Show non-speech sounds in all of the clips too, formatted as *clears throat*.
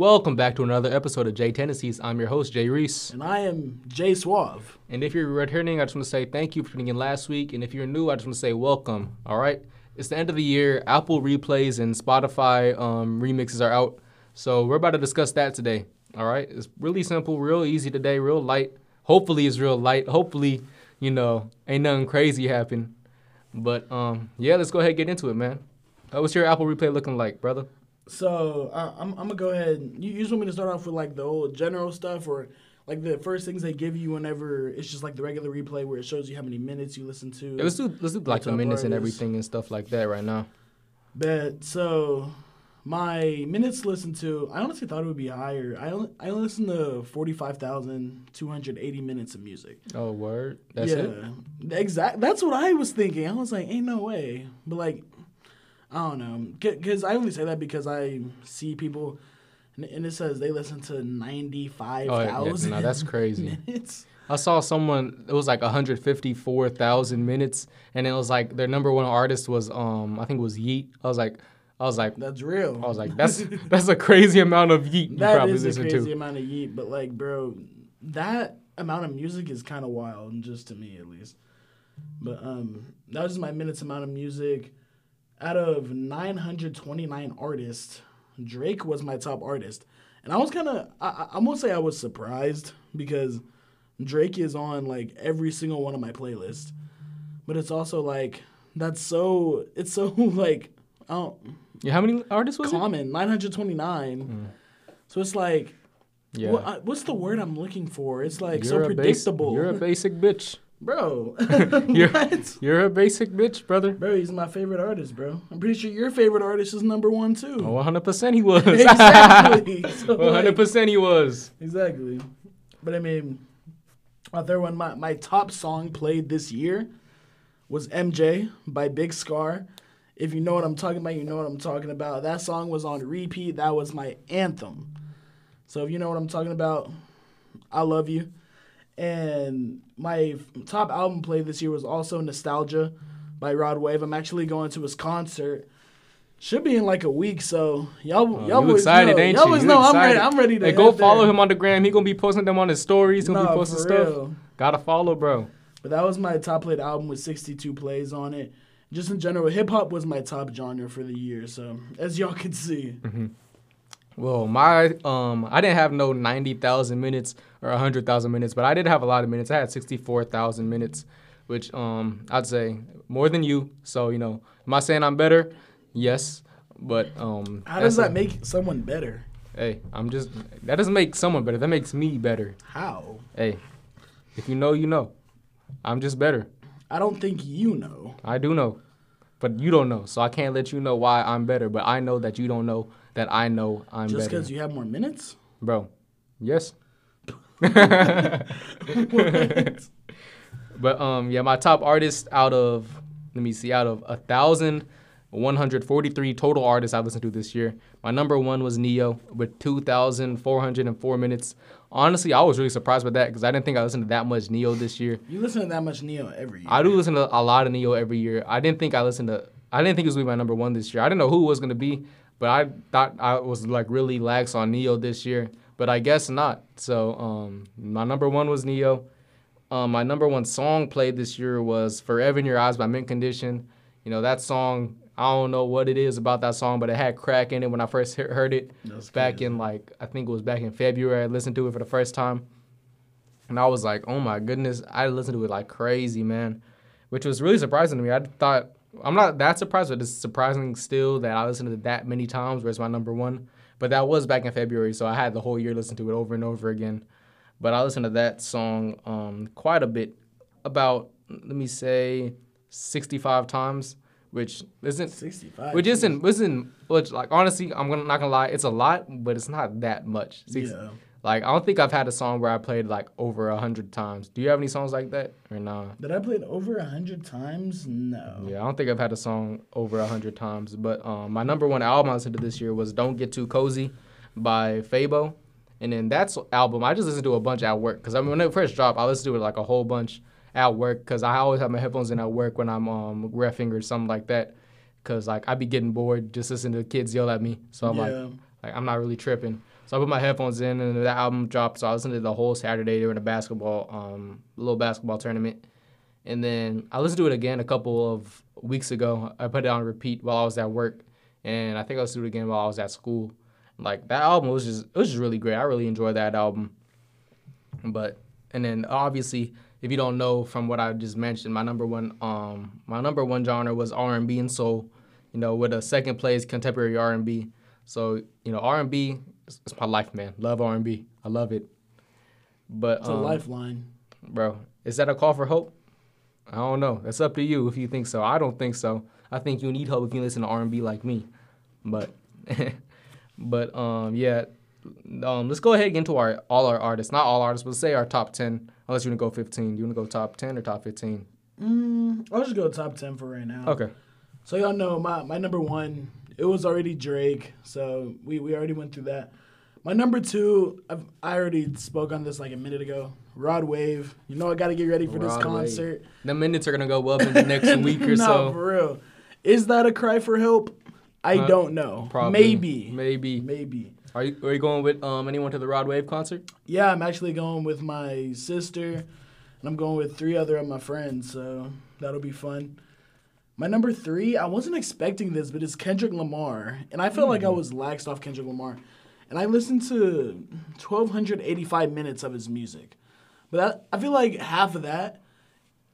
Welcome back to another episode of Jay Tennessees. I'm your host, Jay Reese. And I am Jay Suave. And if you're returning, I just want to say thank you for tuning in last week. And if you're new, I just want to say welcome. All right. It's the end of the year. Apple replays and Spotify um, remixes are out. So we're about to discuss that today. All right. It's really simple, real easy today, real light. Hopefully, it's real light. Hopefully, you know, ain't nothing crazy happen. But um, yeah, let's go ahead and get into it, man. Uh, what's your Apple replay looking like, brother? So uh, I'm, I'm gonna go ahead. You, you just want me to start off with like the old general stuff, or like the first things they give you whenever it's just like the regular replay where it shows you how many minutes you listen to. Yeah, let's do let's do like the minutes and everything and stuff like that right now. But so my minutes listened to. I honestly thought it would be higher. I only I only listened to forty five thousand two hundred eighty minutes of music. Oh, word. That's yeah, it. exact. That's what I was thinking. I was like, ain't no way. But like, I don't know, because I only say that because I see people, and, it says they listen to ninety five Oh, yeah, no, that's crazy. *laughs* minutes. I saw someone. It was like 154,000 minutes, and it was like their number one artist was um I think it was Yeat. I was like, I was like, That's real. I was like, that's *laughs* that's a crazy amount of Yeat you that probably is a crazy to. amount of Yeat. But like, bro, that amount of music is kind of wild, just to me at least. But um, that was just my minutes amount of music. Out of 929 artists, Drake was my top artist, and I was kind of I, I- gonna say I was surprised because Drake is on like every single one of my playlists, but it's also like that's so it's so *laughs* like I don't Yeah, how many artists was it? common 929. Hmm. So it's like Yeah, what, what's the word I'm looking for? It's like so a bas- predictable. you're a basic bitch. Bro. *laughs* You're *laughs* you're a basic bitch, brother. Bro, he's my favorite artist, bro. I'm pretty sure your favorite artist is number one too. Oh, 100 percent he was. *laughs* exactly. So, 100 like, percent he was. exactly. But I mean, my third one, my, my top song played this year was MJ by BigScarr. If you know what I'm talking about, you know what I'm talking about. That song was on repeat. That was my anthem. So if you know what I'm talking about, I love you. And my top album played this year was also Nostalgia by Rod Wave. I'm actually going to his concert. Should be in like a week, so y'all, Oh, y'all you excited, know. ain't y'all you? know I'm ready. I'm ready to Hey, go follow there. him on the gram. He gonna be posting them on his stories. He'll Nah, be posting stuff. real. Gotta follow, bro. But that was my top played album with 62 plays on it. Just in general, hip hop was my top genre for the year. So as y'all can see, mm-hmm. Well, my um, I didn't have no ninety thousand minutes or hundred thousand minutes, but I did have a lot of minutes. I had sixty four thousand minutes, which um, I'd say more than you. So you know, am I saying I'm better? Yes, but um, how does that a- make someone better? Hey, I'm just that doesn't make someone better. That makes me better. How? Hey, if you know, you know. I'm just better. I don't think you know. I do know, but you don't know. So I can't let you know why I'm better. But I know that you don't know that I know I'm Just better, because you have more minutes? bro. Yes. *laughs* *laughs* But um, yeah, my top artist out of let me see, out of a thousand one hundred forty-three total artists I listened to this year, my number one was Ne-Yo with two thousand four hundred and four minutes. Honestly, I was really surprised by that because I didn't think I listened to that much Ne-Yo this year. you listen to that much Ne-Yo every year. I do listen to a lot of Ne-Yo every year. I didn't think I listened to. I didn't think it was gonna be my number one this year. I didn't know who it was gonna be, but I thought I was like really lax on Ne-Yo this year. But I guess not. So um, my number one was Ne-Yo. Um, my number one song played this year was "Forever in Your Eyes" by Mint Condition. You know that song. I don't know what it is about that song, but it had crack in it when I first he- heard it. That's back crazy. in like I think it was back in February. I listened to it for the first time, and I was like, "Oh my goodness!" I listened to it like crazy, man, which was really surprising to me. I thought I'm not that surprised, but it's surprising still that I listened to it that many times. Where it's my number one, but that was back in February, so I had the whole year listen to it over and over again. But I listened to that song um, quite a bit, about let me say 65 times, which isn't 65. which isn't isn't which like honestly I'm gonna not gonna lie it's a lot but it's not that much. Six- Yeah. Like I don't think I've had a song where I played like over a hundred times. Do you have any songs like that or nah? Did I play it over a hundred times? No. Yeah, I don't think I've had a song over a hundred times. But um, my number one album I listened to this year was "Don't Get Too Cozy" by Fabo, and then that's album I just listened to a bunch at work because I mean when it first dropped I listened to it like a whole bunch at work because I always have my headphones in at work when I'm um refing or something like that. Cause like I be getting bored just listening to the kids yell at me, so I'm like Like I'm not really tripping. So I put my headphones in, and that album dropped. So I listened to the whole Saturday during a basketball, um, little basketball tournament, and then I listened to it again a couple of weeks ago. I put it on repeat while I was at work, and I think I listened to it again while I was at school. Like that album was just it was just really great. I really enjoyed that album. But and then obviously, if you don't know from what I just mentioned, my number one um my number one genre was R and B and soul. You know, with a second place contemporary R and B. So you know, R and B is my life, man. Love R and B. I love it. But It's a um, lifeline. bro, is that a call for hope? I don't know. It's up to you if you think so. I don't think so. I think you need hope if you listen to R and B like me. But, *laughs* but um, yeah. Um, let's go ahead and get into our all our artists. Not all artists, but say our top ten. Unless you want to go fifteen. Do you want to go top ten or top fifteen? Mm, I'll just go top ten for right now. Okay. So y'all know my, my number one, it was already Drake. So we, we already went through that. My number two, I've, I already spoke on this like a minute ago. Rod Wave. You know I got to get ready for this Rod Wave. concert. The minutes are gonna go up in the next *laughs* week or no, so. for real. Is that a cry for help? I Uh, don't know. Probably. Maybe. Maybe. Maybe. Are you are you going with um anyone to the Rod Wave concert? Yeah, I'm actually going with my sister, and I'm going with three other of my friends, so that'll be fun. My number three, I wasn't expecting this, but it's Kendrick Lamar, and I felt like I was laxed off Kendrick Lamar, and I listened to 1,285 minutes of his music, but I, I feel like half of that,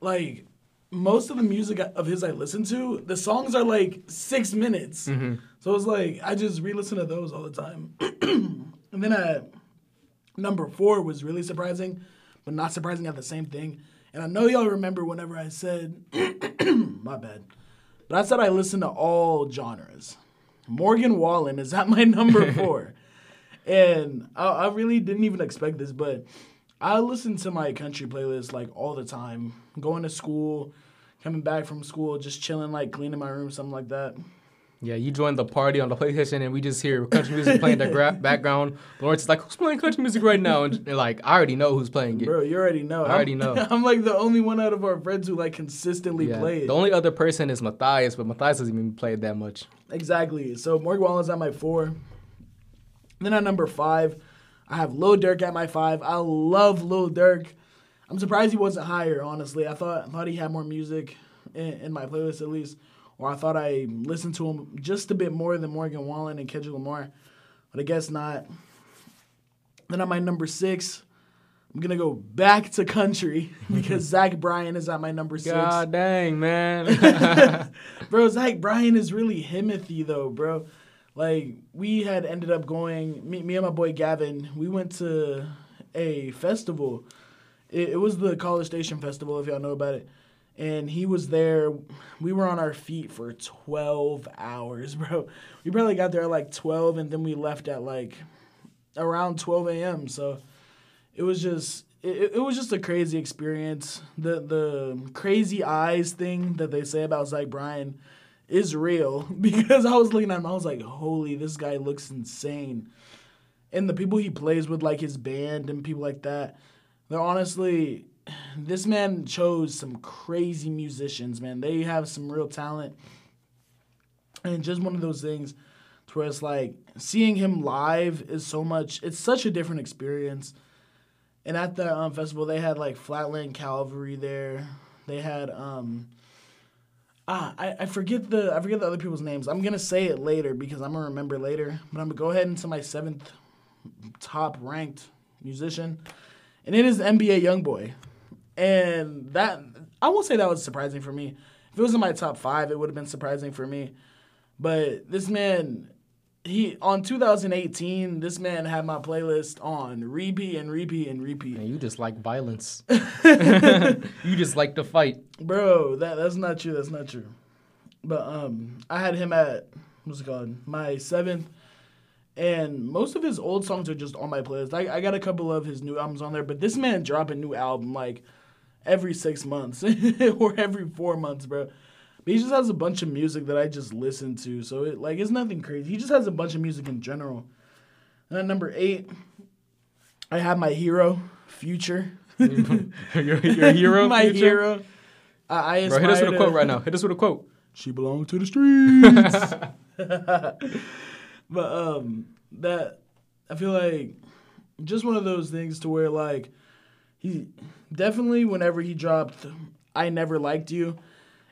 like most of the music of his I listen to, the songs are like six minutes. Mm-hmm. So it's like I just re-listen to those all the time. *clears throat* and then at number four was really surprising, but not surprising at the same thing. And I know y'all remember whenever I said, *clears throat* my bad, but I said I listen to all genres. Morgan Wallen is at my *laughs* number four. And I, I really didn't even expect this, but I listen to my country playlist like all the time. Going to school, coming back from school, just chilling, like cleaning my room, something like that. Yeah, you joined the party on the PlayStation, and we just hear country music playing in the gra- *laughs* background. Lawrence is like, "Who's playing country music right now?" And, and, like, I already know who's playing it. Bro, you already know. I already I'm- know. *laughs* I'm like the only one out of our friends who like consistently Yeah. play it. The only other person is Matthias, but Matthias doesn't even play it that much. Exactly. So Morgan Wallen's at my four. Then at number five, I have Lil Durk at my five. I love Lil Durk. I'm surprised he wasn't higher. Honestly, I thought I thought he had more music in, in my playlist at least, or I thought I listened to him just a bit more than Morgan Wallen and Kendrick Lamar, but I guess not. Then at my number six, I'm gonna go back to country *laughs* because *laughs* Zach Bryan is at my number six. God dang, man. *laughs* Bro, Zach Bryan is really himothy though, bro. Like we had ended up going, me, me and my boy Gavin, we went to a festival. It, it was the College Station Festival, if y'all know about it. And he was there. We were on our feet for 12 hours, *laughs* bro. We probably got there at like 12, and then we left at like around 12 a.m. So it was just it, it was just a crazy experience. The the crazy eyes thing that they say about Zach Bryan is real *laughs* because I was looking at him, I was like, holy, this guy looks insane. And the people he plays with, like his band and people like that, they're honestly *sighs* this man chose some crazy musicians, man. They have some real talent. And just one of those things to where it's like seeing him live is so much it's such a different experience. And at the um, festival they had like Flatland Cavalry there. They had um ah I, I forget the I forget the other people's names. I'm gonna say it later because I'm gonna remember later. But I'm gonna go ahead into my seventh top ranked musician. And it is NBA Youngboy. And that I won't say that was surprising for me. If it was in my top five, it would have been surprising for me. But this man, he on 2018, this man had my playlist on repeat and repeat and repeat. Man, you just like violence. *laughs* you just like to fight. Bro, that that's not true. That's not true. But um, I had him at what's it called? My seventh, and most of his old songs are just on my playlist. I, I got a couple of his new albums on there, but this man drop a new album like every six months *laughs* or every four months, bro. But he just has a bunch of music that I just listen to, so it like it's nothing crazy. He just has a bunch of music in general. And at number eight, I have my hero, Future. *laughs* your, your hero. *laughs* my Future? hero. I, I Bro, hit us with a quote right now. Hit us with a quote. She belongs to the streets. *laughs* but um, that I feel like just one of those things to where like he definitely whenever he dropped I Never Liked You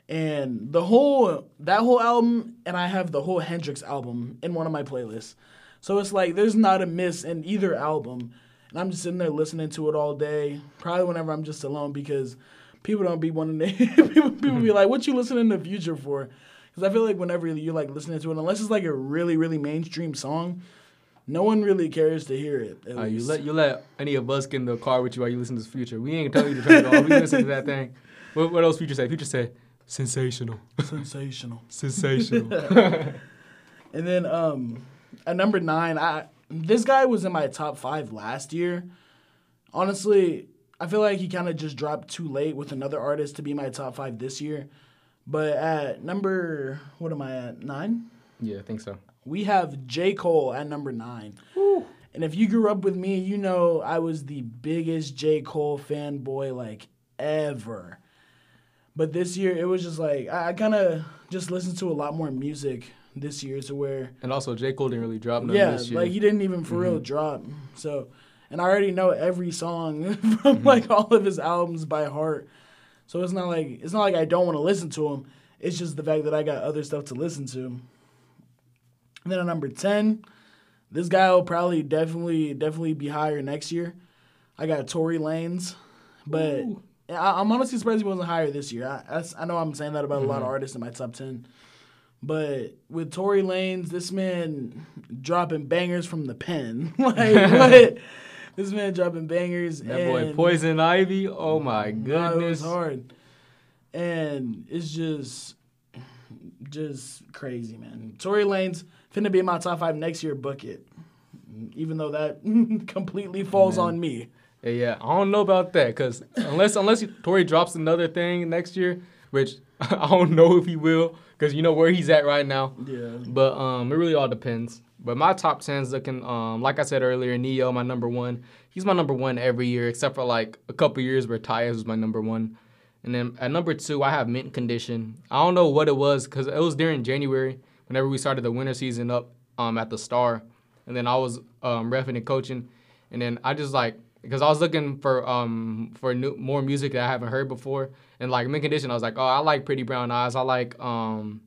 and the whole that whole album and I have the whole Hendrix album in one of my playlists. So it's like there's not a miss in either album. And I'm just sitting there listening to it all day, probably whenever I'm just alone because people don't be wanting to *laughs* people, people be like, "What you listening to Future for?" Because I feel like whenever you're like listening to it, unless it's like a really really mainstream song, no one really cares to hear it. Uh, you let you let any of us get in the car with you while you listen to Future. We ain't tell you to turn it off. We listen to that thing. What, what else Future say? Future say sensational, sensational. *laughs* sensational. *laughs* And then um, at number nine, I this guy was in my top five last year. Honestly, I feel like he kind of just dropped too late with another artist to be my top five this year. But at number, what am I at? Nine? yeah, I think so. We have J. Cole at number nine. And if you grew up with me, you know I was the biggest J. Cole fanboy like ever. But this year, it was just like, I, I kind of just listened to a lot more music this year to where And also, J Cole didn't really drop none yeah, this year. like he didn't even for real mm-hmm. drop. So, and I already know every song *laughs* from mm-hmm. like all of his albums by heart. So it's not like it's not like I don't want to listen to him. It's just the fact that I got other stuff to listen to. And then at number ten, this guy will probably definitely definitely be higher next year. I got Tory Lanez, but Ooh. I, I'm honestly surprised he wasn't higher this year. I that's, I know I'm saying that about a lot Mm-hmm. of artists in my top ten. But with Tory Lanez, this man dropping bangers from the pen. *laughs* like *laughs* what? This man dropping bangers. that boy Poison Ivy. Oh my No, it was goodness. hard. And it's just just crazy, man. Tory Lanez finna be in my top five next year, book it. Even though that *laughs* completely falls Man. on me. Yeah, yeah, I don't know about that because unless unless Tory drops another thing next year, which *laughs* I don't know if he will because you know where he's at right now. Yeah. But um, it really all depends. But my top ten's looking um, like I said earlier, Ne-Yo my number one. He's my number one every year except for like a couple years where Tyus was my number one. And then at number two, I have Mint Condition. I don't know what it was because it was during January whenever we started the winter season up um, at the Star, and then I was um, refing and coaching, and then I just like because I was looking for um for new, more music that I haven't heard before, and like Mint Condition, I was like, oh, I like Pretty Brown Eyes, I like um,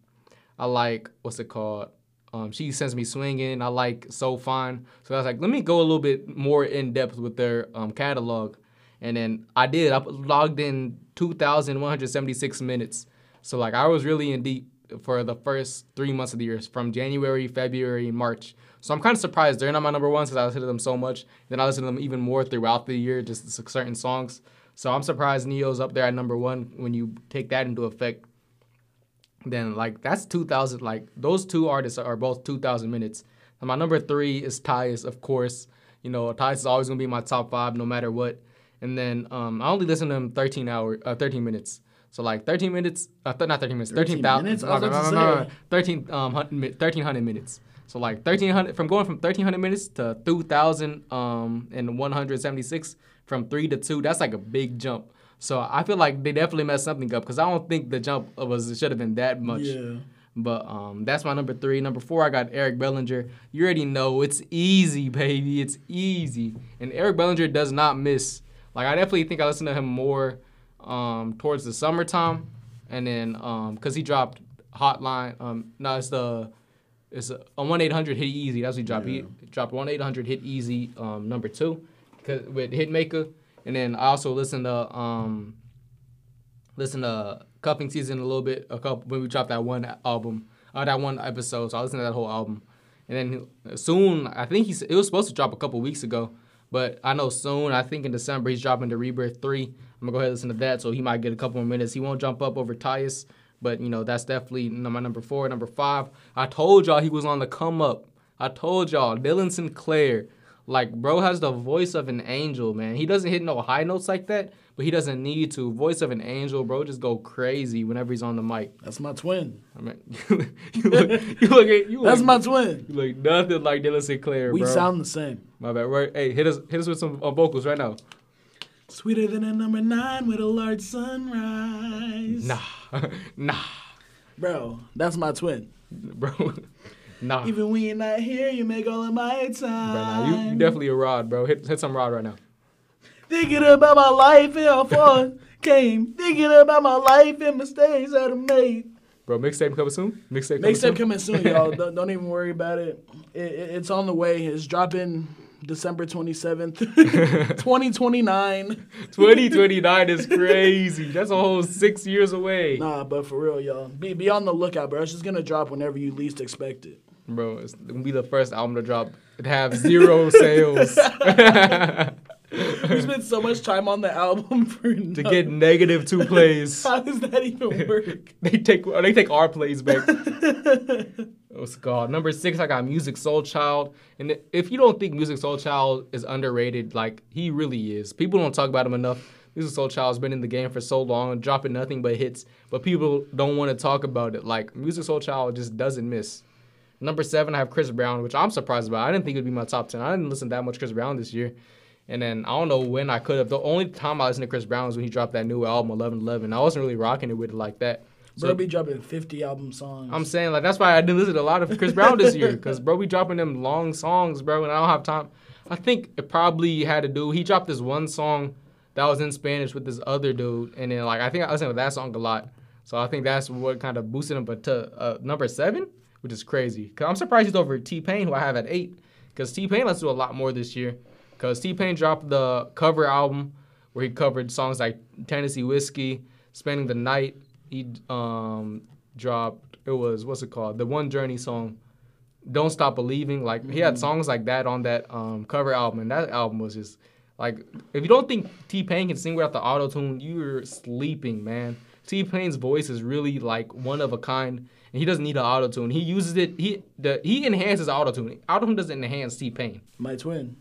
I like what's it called. Um, she sends me swinging. I like so fine. So I was like, let me go a little bit more in depth with their um, catalog, and then I did. I logged in 2,176 minutes. So like I was really in deep for the first three months of the year, from January, February, March. So I'm kind of surprised they're not my number one since I listen to them so much. Then I listen to them even more throughout the year, just certain songs. So I'm surprised Ne-Yo's up there at number one when you take that into effect. Then like that's 2,000. Like those two artists are both 2,000 minutes. And my number three is Tyus, of course. You know, Tyus is always gonna be my top five no matter what. And then um, I only listen to him 13 hour, uh, 13 minutes. So like 13 minutes, uh, th- not 13 minutes, 13 13,000. minutes? I no, was no, about no, no, no, 13 um 1300 minutes. So like 1300 from going from 1300 minutes to 2000 um and 176 from 3 to 2, that's like a big jump. So I feel like they definitely messed something up cuz I don't think the jump was it should have been that much. Yeah. But um, that's my number three. Number four, I got Eric Bellinger. You already know it's easy, baby. It's easy. And Eric Bellinger does not miss. Like I definitely think I listen to him more um, towards the summertime, and then um, cause he dropped Hotline. Um, no, it's the it's a one eight hundred Hit Easy. That's what he dropped. Yeah. He dropped one eight hundred Hit Easy um, number two, 'cause- with Hitmaker. And then I also listen to um, listen to Cuffing Season a little bit. A couple when we dropped that one album, uh, that one episode. So I listened to that whole album. And then soon, I think he's it was supposed to drop a couple weeks ago, but I know soon. I think in December he's dropping the Rebirth three. I'm gonna go ahead and listen to that, so he might get a couple more minutes. He won't jump up over Tyus, but you know that's definitely my number four. Number five, I told y'all he was on the come up. I told y'all Dylan Sinclair. Like, bro has the voice of an angel, man. He doesn't hit no high notes like that, but he doesn't need to. Voice of an angel, bro, just go crazy whenever he's on the mic. That's my twin. I mean, *laughs* you look, you look, at- you That's look, my twin. you look nothing like Dylan Sinclair, We bro. sound the same. My bad. Right? Hey, hit us, hit us with some uh, vocals right now. Sweeter than a number nine with a large sunrise. Nah, *laughs* nah, Bro, that's my twin. *laughs* bro. Nah. Even when you're not here, you make all of my Bro, time. nah, you, you definitely a rod, bro. Hit hit some rod right now. Thinking about my life and how far came. Thinking about my life and mistakes that I made. Bro, mixtape coming soon. Mixtape coming Mixtape soon. coming soon, y'all. *laughs* don't, don't even worry about it. It, it. It's on the way. It's dropping December 27th, *laughs* 2029. 2029 is crazy. That's a whole six years away. Nah, but for real, y'all. Be, be on the lookout, bro. It's just going to drop whenever you least expect it. Bro, it's gonna be the first album to drop. It have zero sales *laughs* *laughs* *laughs* We spent so much time on the album *laughs* for to get negative two plays. *laughs* How does that even work? They take they take our plays back. What's it called? Number six, I got Musiq Soulchild. And if you don't think Musiq Soulchild is underrated, like he really is. People don't talk about him enough. Musiq Soulchild's been in the game for so long, dropping nothing but hits, but people don't want to talk about it. Like Musiq Soulchild just doesn't miss. Number seven, I have Chris Brown, which I'm surprised about. I didn't think it'd be my top ten. I didn't listen that much Chris Brown this year. And then I don't know when I could have. The only time I listened to Chris Brown was when he dropped that new album, 1111. I wasn't really rocking it with it like that. Bro, be dropping 50 album songs. I'm saying like that's why I didn't listen to a lot of Chris Brown this year because bro, we dropping them long songs, bro, and I don't have time. I think it probably had to do. He dropped this one song that was in Spanish with this other dude, and then like I think I listened to that song a lot. So I think that's what kind of boosted him. But to uh, number seven, which is crazy, cause I'm surprised he's over T Pain, who I have at eight, because T Pain let's do a lot more this year. Cause T Pain dropped the cover album where he covered songs like Tennessee Whiskey, Spending the Night. He um dropped it was what's it called the One Journey song, Don't Stop Believing. Like he had songs like that on that um cover album, and that album was just like if you don't think T Pain can sing without the auto tune, you're sleeping, man. T Pain's voice is really like one of a kind, and he doesn't need an auto tune. He uses it. He the he enhances auto tune. Auto tune doesn't enhance T Pain. My twin.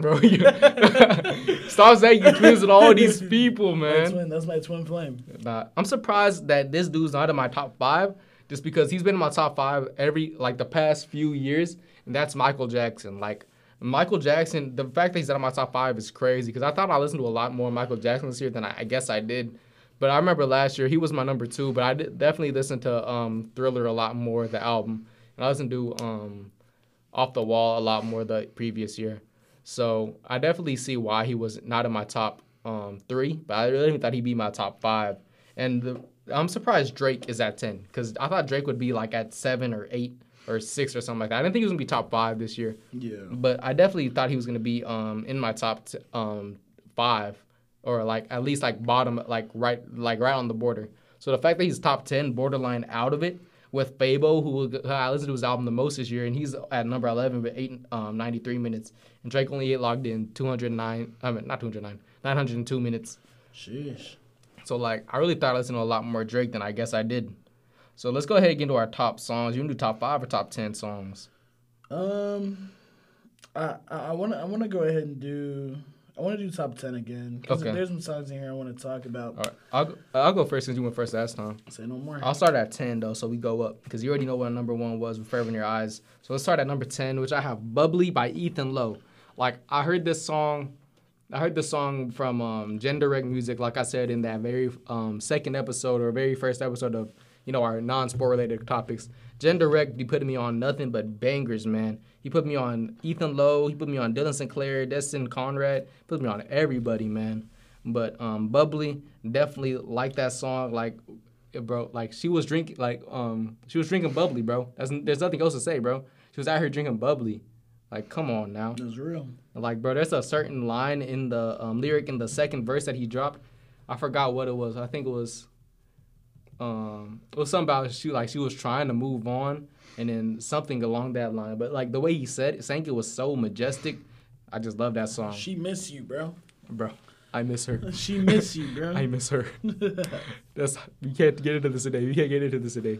Bro, you, *laughs* stop saying you twins with all these people, My man. twin. That's my twin flame. Nah, I'm surprised that this dude's not in my top five, just because he's been in my top five every like the past few years, and that's Michael Jackson. Like Michael Jackson, the fact that he's not in my top five is crazy because I thought I listened to a lot more Michael Jackson this year than I, I guess I did. But I remember last year he was my number two, but I did definitely listened to um, Thriller a lot more, the album, and I listened to um, Off the Wall a lot more the previous year. So I definitely see why he was not in my top um, three, but I really thought he'd be my top five. And the, I'm surprised Drake is at ten because I thought Drake would be like at seven or eight or six or something like that. I didn't think he was gonna be top five this year, Yeah. but I definitely thought he was gonna be um, in my top t- um, five or like at least like bottom like right like right on the border. So the fact that he's top ten, borderline out of it, with Fabo, who I listened to his album the most this year, and he's at number eleven with eight um, ninety three minutes, and Drake only logged in two hundred nine. I mean not two hundred nine, nine hundred and two minutes. Sheesh. So like I really thought I listened to a lot more Drake than I guess I did. So let's go ahead and get into our top songs. You can do top five or top ten songs. Um, I I- I wanna I wanna go ahead and do I wanna do top ten again. Okay. There's some songs in here I wanna talk about. All right, I'll go, I'll go first since you went first last time. Say no more. I'll start at 10 though, so we go up because you already know what number one was with Forever in Your Eyes. So let's start at number 10, which I have Bubbly by Ethan Lowe. Like, I heard this song, I heard this song from um, Gender Rec Music, like I said in that very um, second episode or very first episode of, you know, our non sport related topics. Gender Rec be putting me on nothing but bangers, man. He put me on Ethan Lowe, he put me on Dylan Sinclair, Destin Conrad, put me on everybody, man. But um, Bubbly, definitely like that song. Like, yeah, bro, like she was drinking, like um, she was drinking bubbly, bro. That's, there's nothing else to say, bro. She was out here drinking bubbly. Like, come on now. It was real. Like, bro, there's a certain line in the um, lyric in the second verse that he dropped. I forgot what it was. I think it was, um, it was something about she like she was trying to move on, and then something along that line. But like the way he said it, sang it was so majestic. I just love that song, She miss you, bro. bro. I miss her. *laughs* She miss you, bro. *laughs* I miss her. *laughs* That's we can't get into this today. We can't get into this today.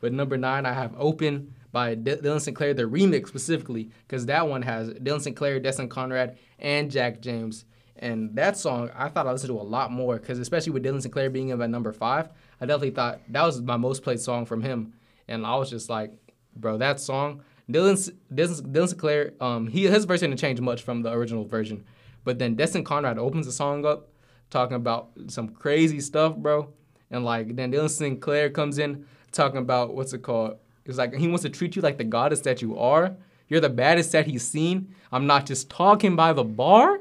But number nine, I have "Open" by D- Dylan Sinclair, the remix specifically, because that one has Dylan Sinclair, Destin Conrad, and Jack James. And that song, I thought I listened to a lot more, because especially with Dylan Sinclair being in at number five, I definitely thought that was my most played song from him. And I was just like, bro, that song, Dylan, Dylan, Dylan Sinclair, um, he his version didn't change much from the original version, but then Destin Conrad opens the song up, talking about some crazy stuff, bro. And like then Dylan Sinclair comes in talking about what's it called? It's like he wants to treat you like the goddess that you are. You're the baddest that he's seen. I'm not just talking by the bar.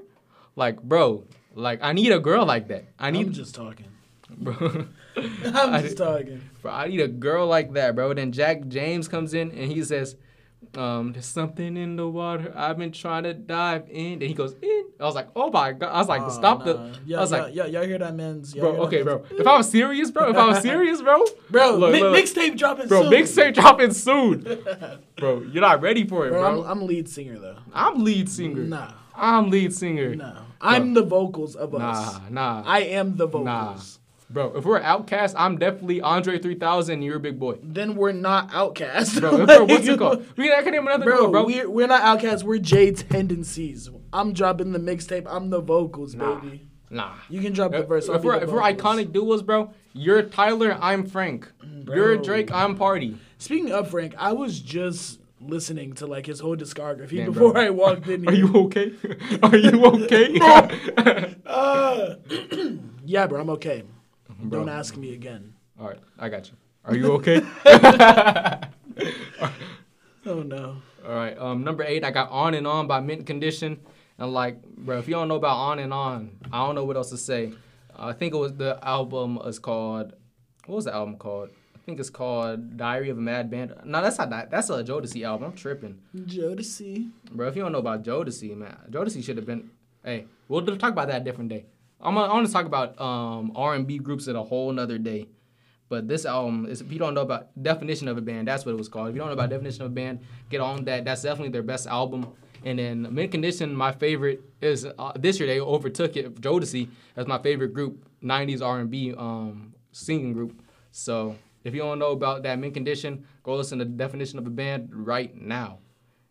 Like, bro, like I need a girl like that. I need I'm just talking. *laughs* bro. *laughs* I'm I just talking. Bro, I need a girl like that, bro. Then Jack James comes in and he says, um, there's something in the water. I've been trying to dive in. And he goes in. I was like, oh my god. I was like, Oh, stop nah. the. Yeah, I was yeah, like, yeah, y'all hear that, man's? Bro, okay, bro. If I was serious, bro. If I was *laughs* serious, bro. Bro, Look, mi- look, mixtape dropping Bro, soon. mixtape dropping soon. *laughs* bro, you're not ready for it, Bro, bro. I'm, I'm lead singer though. I'm lead singer. Nah, I'm lead singer. no. I'm the vocals of us. Nah, nah. I am the vocals. Nah. Bro, if we're OutKast, I'm definitely Andre 3000 and you're a Big Boi. Then we're not OutKast. Bro, *laughs* bro what's it called? We can, name another Bro, girl, bro. we're we're not outcasts. We're J tendencies. I'm dropping the mixtape. I'm the vocals, Nah. baby. Nah. You can drop the If, verse. I'll if we're, the if we're iconic duos, bro, you're Tyler, I'm Frank. You're Drake, I'm Party. Speaking of Frank, I was just listening to like his whole discography Damn, before bro. I walked in. *laughs* *laughs* Are you okay? Are you okay? Uh, *clears throat* yeah, bro, I'm okay. Bro. Don't ask me again. All right, I got you. Are you okay? *laughs* Oh no. All right. Um, number eight, I got "On and On" by Mint Condition, and like, bro, if you don't know about "On and On," I don't know what else to say. Uh, I think it was the album is called. What was the album called? I think it's called "Diary of a Mad Band." No, that's not that. That's a Jodeci album. I'm tripping, Jodeci. bro. If you don't know about Jodeci, man, Jodeci should have been. Hey, we'll talk about that a different day. I'm gonna, I want to talk about um R&B groups at a whole nother day. But this album is if you don't know about definition of a band, that's what it was called. If you don't know about definition of a band, get on that. That's definitely their best album. And then Mint Condition, my favorite is uh, this year they overtook it Jodeci as my favorite group, '90s R&B um, singing group. So if you don't know about that Mint Condition, go listen to definition of a band right now.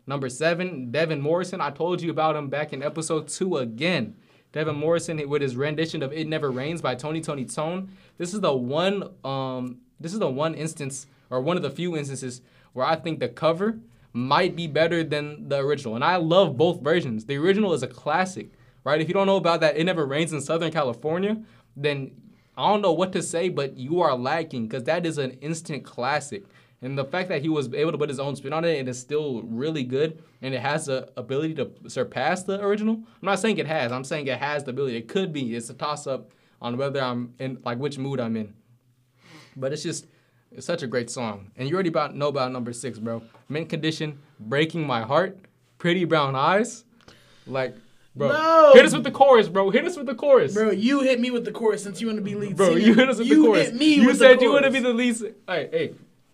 Number seven, Devin Morrison. I told you about him back in episode two again. Devin Morrison with his rendition of "It Never Rains" by Tony Tony Tone. This is the one. Um, this is the one instance, or one of the few instances, where I think the cover might be better than the original, and I love both versions. The original is a classic, right? If you don't know about that, "It Never Rains" in Southern California, then I don't know what to say, but you are lacking because that is an instant classic. And the fact that he was able to put his own spin on it and it's still really good and it has the ability to surpass the original. I'm not saying it has. I'm saying it has the ability. It could be. It's a toss up on whether I'm in like which mood I'm in. But it's just it's such a great song. And you already about know about number six, bro. Mint condition, breaking my heart, pretty brown eyes. Like, bro. No. Hit us with the chorus, bro. Hit us with the chorus. Bro, you hit me with the chorus since you want to be lead Bro, singer. you hit us with you the chorus. Hit me you with said you want to be the least. Hey, hey,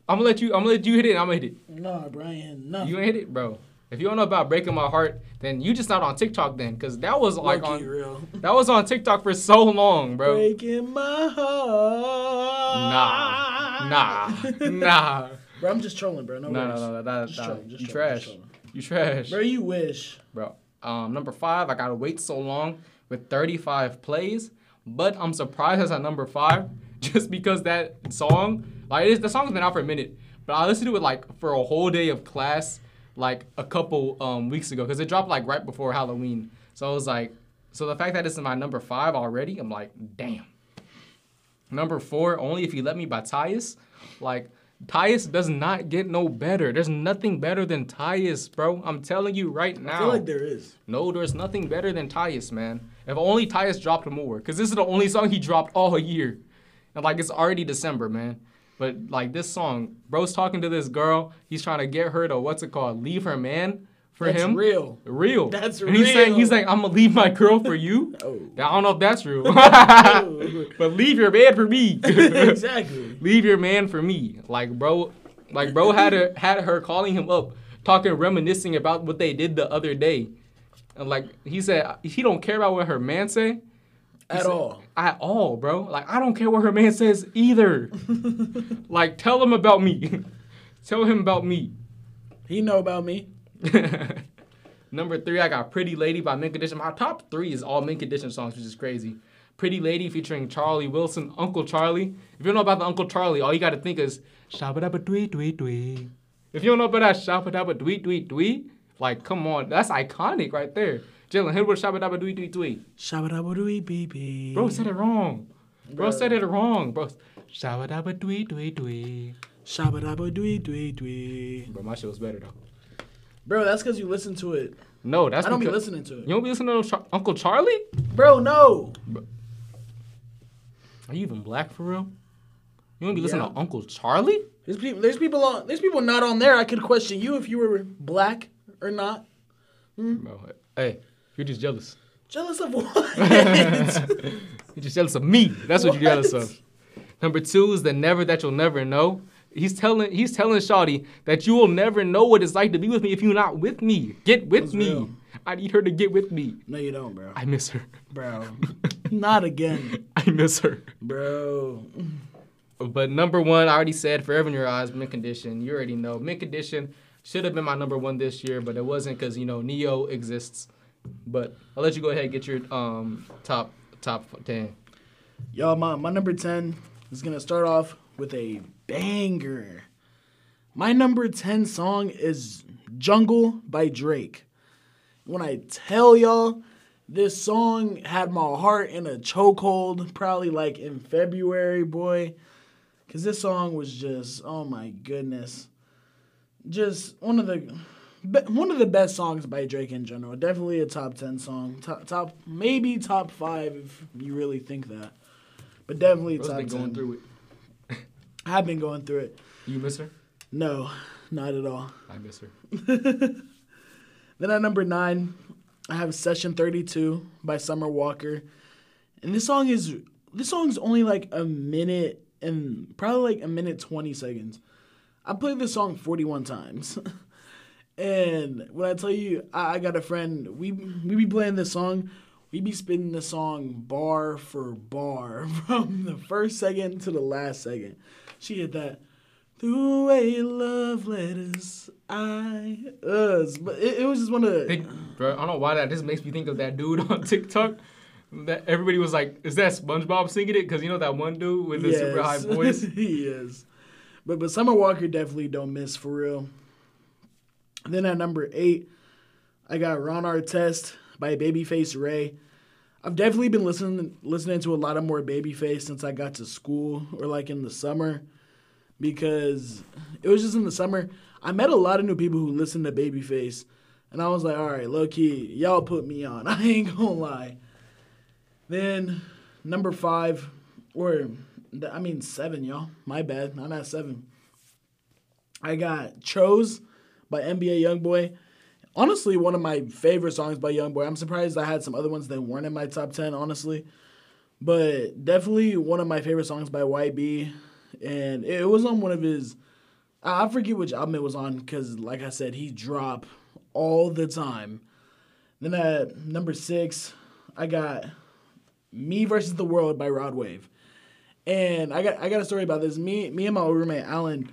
I'm gonna let you. I'm gonna let you hit it. I'm gonna hit it. Nah, Brian. Nothing. You ain't hit it, bro. If you don't know about breaking my heart, then you just not on TikTok then, cause that was like on real. that was on TikTok for so long, bro. Breaking my heart. nah, nah, nah. Bro, I'm just trolling, bro. No, no, worries. no, no, no, Just no, trolling, just You trolling, trash. just. You trash, Bro, you wish. bro. Um, number five, I gotta wait so long with 35 plays, but I'm surprised it's at number five, *laughs* just because that song, like, it is, the song's been out for a minute, but I listened to it like for a whole day of class, like a couple um weeks ago, because it dropped like right before Halloween. So I was like, so the fact that it's in my number five already, I'm like, damn. Number four, Only If You Let Me by Tyus. Like, Tyus does not get no better. There's nothing better than Tyus, bro. I'm telling you right now. I feel like there is. No, there's nothing better than Tyus, man. If only Tyus dropped more, because this is the only song he dropped all year. And like it's already December, man. But like this song, bro's talking to this girl. He's trying to get her to what's it called? Leave her man for That's him. real. Real. That's real. and he's saying he's like, I'm gonna leave my girl for you. *laughs* Oh. I don't know if that's real. *laughs* but leave your man for me. *laughs* exactly. leave your man for me. Like bro, like bro had her had her calling him up, talking, reminiscing about what they did the other day, and like he said he don't care about what her man say At all. at all, bro. Like I don't care what her man says either. *laughs* like tell him about me. *laughs* tell him about me. He know about me. *laughs* Number three, I got Pretty Lady by Mint Condition. My top three is all Mint Condition songs, which is crazy. Pretty Lady featuring Charlie Wilson, Uncle Charlie. If you don't know about the Uncle Charlie, all you gotta think is shabba dabba dwee dwee dwee. If you don't know about that shabba dabba dwee dwee dwee, like come on, that's iconic right there. Jalen, hit with shabba dabba dwee dwee dwee. Shabba-dabba-doo-wee, baby. Bro said it wrong. Bro Bro. said it wrong, bro. Shabba dabba dwee dwee dwee. Shabba dabba dwee dwee dwee. Bro, my shit was better though. Bro, that's because you listen to it. No, that's I don't be listening to it. you it. don't be listening to Char- Uncle Charlie. Bro, no. Are you even black for real? You don't be listening Yeah. to Uncle Charlie? There's people. There's people on. There's people not on there. I could question you if you were black or not. Hmm? Bro, hey, you're just jealous. Jealous of what? *laughs* You're just jealous of me. That's what, you're jealous of. Number two is the never that you'll never know. He's telling he's telling Shawty that you will never know what it's like to be with me if you're not with me. Get with That's me. real. I need her to get with me. no, you don't, bro. I miss her. Bro, not again, *laughs* I miss her. bro. But number one, I already said Forever in Your Eyes, Mint Condition. You already know. Mint Condition should have been my number one this year, but it wasn't because, you know, Ne-Yo exists. But I'll let you go ahead and get your um top top ten. Y'all, my, my number 10 is to start off with a banger. My number 10 song is Jungle by Drake. When I tell y'all, this song had my heart in a chokehold, probably like in February, boy. Because this song was just, oh my goodness. Just one of the. Be- One of the best songs by Drake in general. Definitely a top 10 song. Top, top maybe top 5 if you really think that. But definitely Bro's top been 10. going through it. *laughs* I've been going through it. You miss her? No, not at all. I miss her. *laughs* Then at number 9, I have Session 32 by Summer Walker. And this song is this song's only like a minute and probably like a minute 20 seconds. I played this song 41 times. *laughs* and when I tell you I, I got a friend, we we be playing this song, we be spinning the song bar for bar *laughs* from the first second to the last second. She hit that the way love letters I us, but it, it was just one of the Think, bro, I don't know why that just makes me think of that dude *laughs* on TikTok. That everybody was like, "Is that SpongeBob singing it?" Because you know that one dude with the super high *laughs* voice. he is. But but Summer Walker definitely don't miss for real. Then at number eight, I got Ron Artest by Babyface Ray. I've definitely been listening listening to a lot of more Babyface since I got to school or like in the summer, because it was just in the summer. I met a lot of new people who listened to Babyface, and I was like, all right, low key, y'all put me on. *laughs* I ain't gonna lie. Then number five, or I mean seven, y'all. My bad. I'm at seven. I got Chose by NBA YoungBoy. Honestly, one of my favorite songs by YoungBoy. I'm surprised I had some other ones that weren't in my top ten, honestly. But definitely one of my favorite songs by YB. And it was on one of his I I forget which album it was on because, like I said, he drop all the time. Then at number six, I got Me versus the World by Rod Wave. And I got I got a story about this. Me me and my roommate Alan,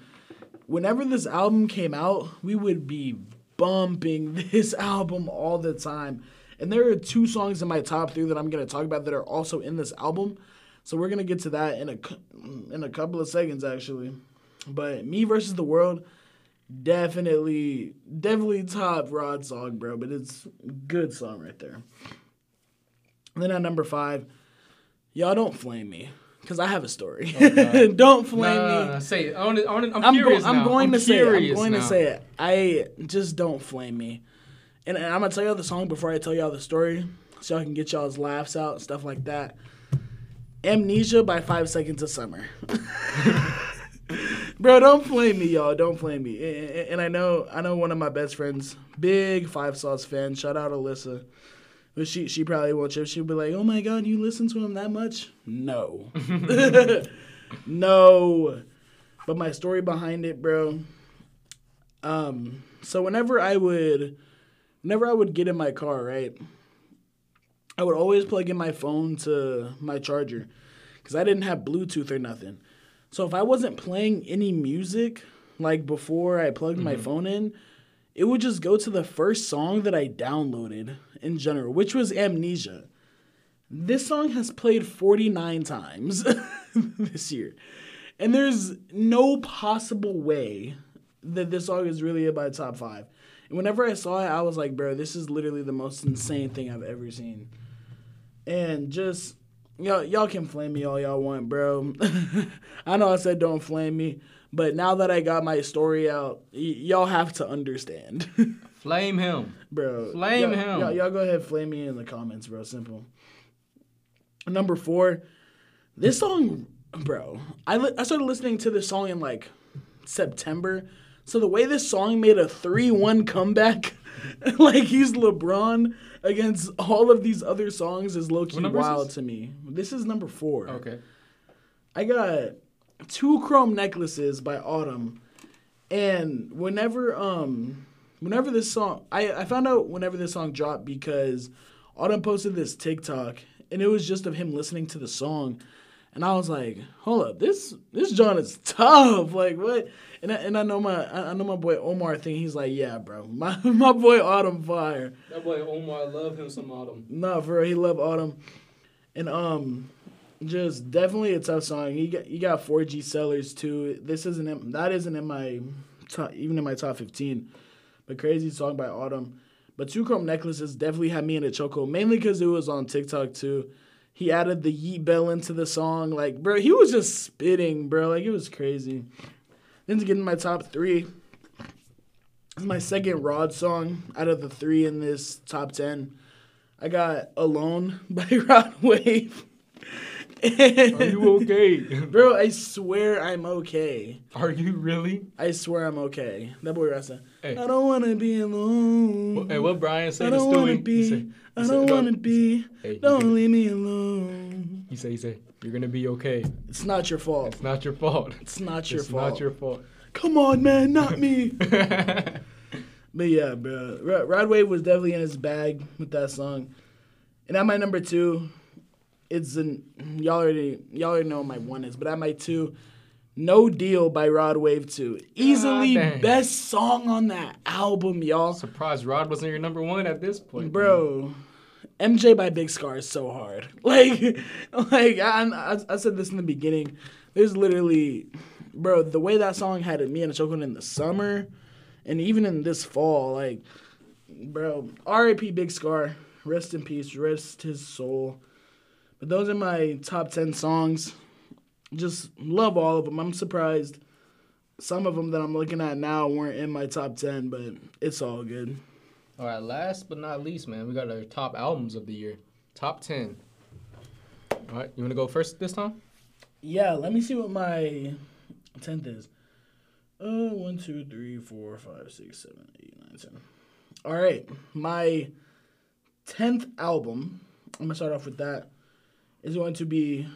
whenever this album came out, we would be bumping *laughs* this album all the time. And there are two songs in my top three that I'm gonna talk about that are also in this album. So we're gonna get to that in a in a couple of seconds actually. But Me versus the World, definitely definitely top Rod song, bro. But it's a good song right there. And then at number five, y'all don't flame me. Cause I have a story. Oh, *laughs* don't flame Nah, me. nah, nah, say it. I wanna, I wanna, I'm, I'm, go- I'm now. going I'm to say it. I'm going to say it. I just don't flame me. And, and I'm gonna tell y'all the song before I tell y'all the story, so y'all can get y'all's laughs out and stuff like that. Amnesia by Five Seconds of Summer. *laughs* Bro, don't flame me, y'all. Don't flame me. And, and- and I know, I know one of my best friends, big Five Sauce fan. Shout out Alyssa. But she, she probably won't chip. She'll be like, "Oh my God, you listen to him that much?" No, *laughs* no. But my story behind it, bro. Um, so whenever I would, whenever I would get in my car, right, I would always plug in my phone to my charger, because I didn't have Bluetooth or nothing. So if I wasn't playing any music, like before I plugged my phone in, it would just go to the first song that I downloaded in general, which was Amnesia. This song has played 49 times *laughs* this year. And there's no possible way that this song is really my top five. And whenever I saw it, I was like, bro, this is literally the most insane thing I've ever seen. And just y'all y'all can flame me all y'all want, bro. *laughs* I know I said don't flame me, But now that I got my story out, y- y'all have to understand. *laughs* Flame him. bro. Flame y'all, him. Y'all, y'all go ahead, flame me in the comments, bro. Simple. Number four, this song, bro. I li- I started listening to this song in like September. So the way this song made a three-one comeback, *laughs* like he's LeBron against all of these other songs, is low key What is wild to me. This is number four. Okay. I got two chrome necklaces by Autumn, and whenever um whenever this song I I found out whenever this song dropped because Autumn posted this TikTok and it was just of him listening to the song, and I was like, hold up, this this John is *laughs* tough, like what? And I, and I know my I know my boy Omar thing. He's like, yeah, bro, *laughs* my my boy Autumn fire. That boy Omar, I love him some autumn. Nah, for real, he love Autumn, and um, just definitely a tough song. You got you got 4G sellers too. This isn't that isn't in my top, even in my top 15, but crazy song by Autumn. But Two Chrome Necklaces definitely had me in a chokehold, mainly because it was on TikTok too. He added the Yeat Bell into the song, like bro, he was just spitting, bro, like it was crazy. Then to get in my top three, it's my second Rod song out of the three in this top ten. I got Alone *laughs* by Rod Wave. Are you *laughs* okay? Bro, I swear I'm okay. Are you really? I swear I'm okay. That boy Rasta. Hey. I don't wanna be alone. Hey, what Brian I said to don't wanna Stewie? be. He said, I said, don't wanna be. Hey, don't leave me alone. He said, he said, you're gonna be okay. It's not your fault. It's not your fault. It's not your it's fault. It's not your fault. Come on, man, not me. *laughs* But yeah, bro, Rod Wave was definitely in his bag with that song. And at my number two, it's an y'all already y'all already know what my one is, but at my two, No Deal by Rod Wave Two, easily ah, dang. best song on that album, y'all. Surprised Rod wasn't your number one at this point. Bro, MJ by BigScarr is so hard. *laughs* Like, like I, I, I said this in the beginning. There's literally, bro, the way that song had it, me and a chokehold in the summer, and even in this fall, like, bro, R.I.P. BigScarr, rest in peace, rest his soul. But those are my top ten songs. Just love all of them. I'm surprised some of them that I'm looking at now weren't in my top ten, but it's all good. All right, last but not least, man, we got our top albums of the year. Top 10. All right, you want to go first this time? Yeah, let me see what my tenth is. Uh, one, two, three, four, five, six, seven, eight, nine, ten. All right, my tenth album. I'm gonna start off with that. Is going to be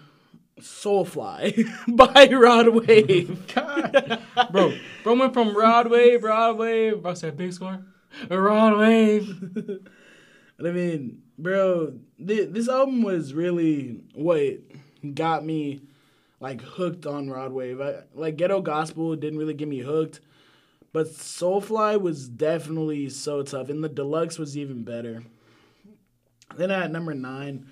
Soulfly *laughs* by Rod Wave. *laughs* God. bro, bro went from Rod Wave, Rod Wave, bro said BigScarr, Rod Wave. I mean, bro, th- this album was really what got me like hooked on Rod Wave. I, like Ghetto Gospel didn't really get me hooked, but Soulfly was definitely so tough, and the deluxe was even better. Then at number nine,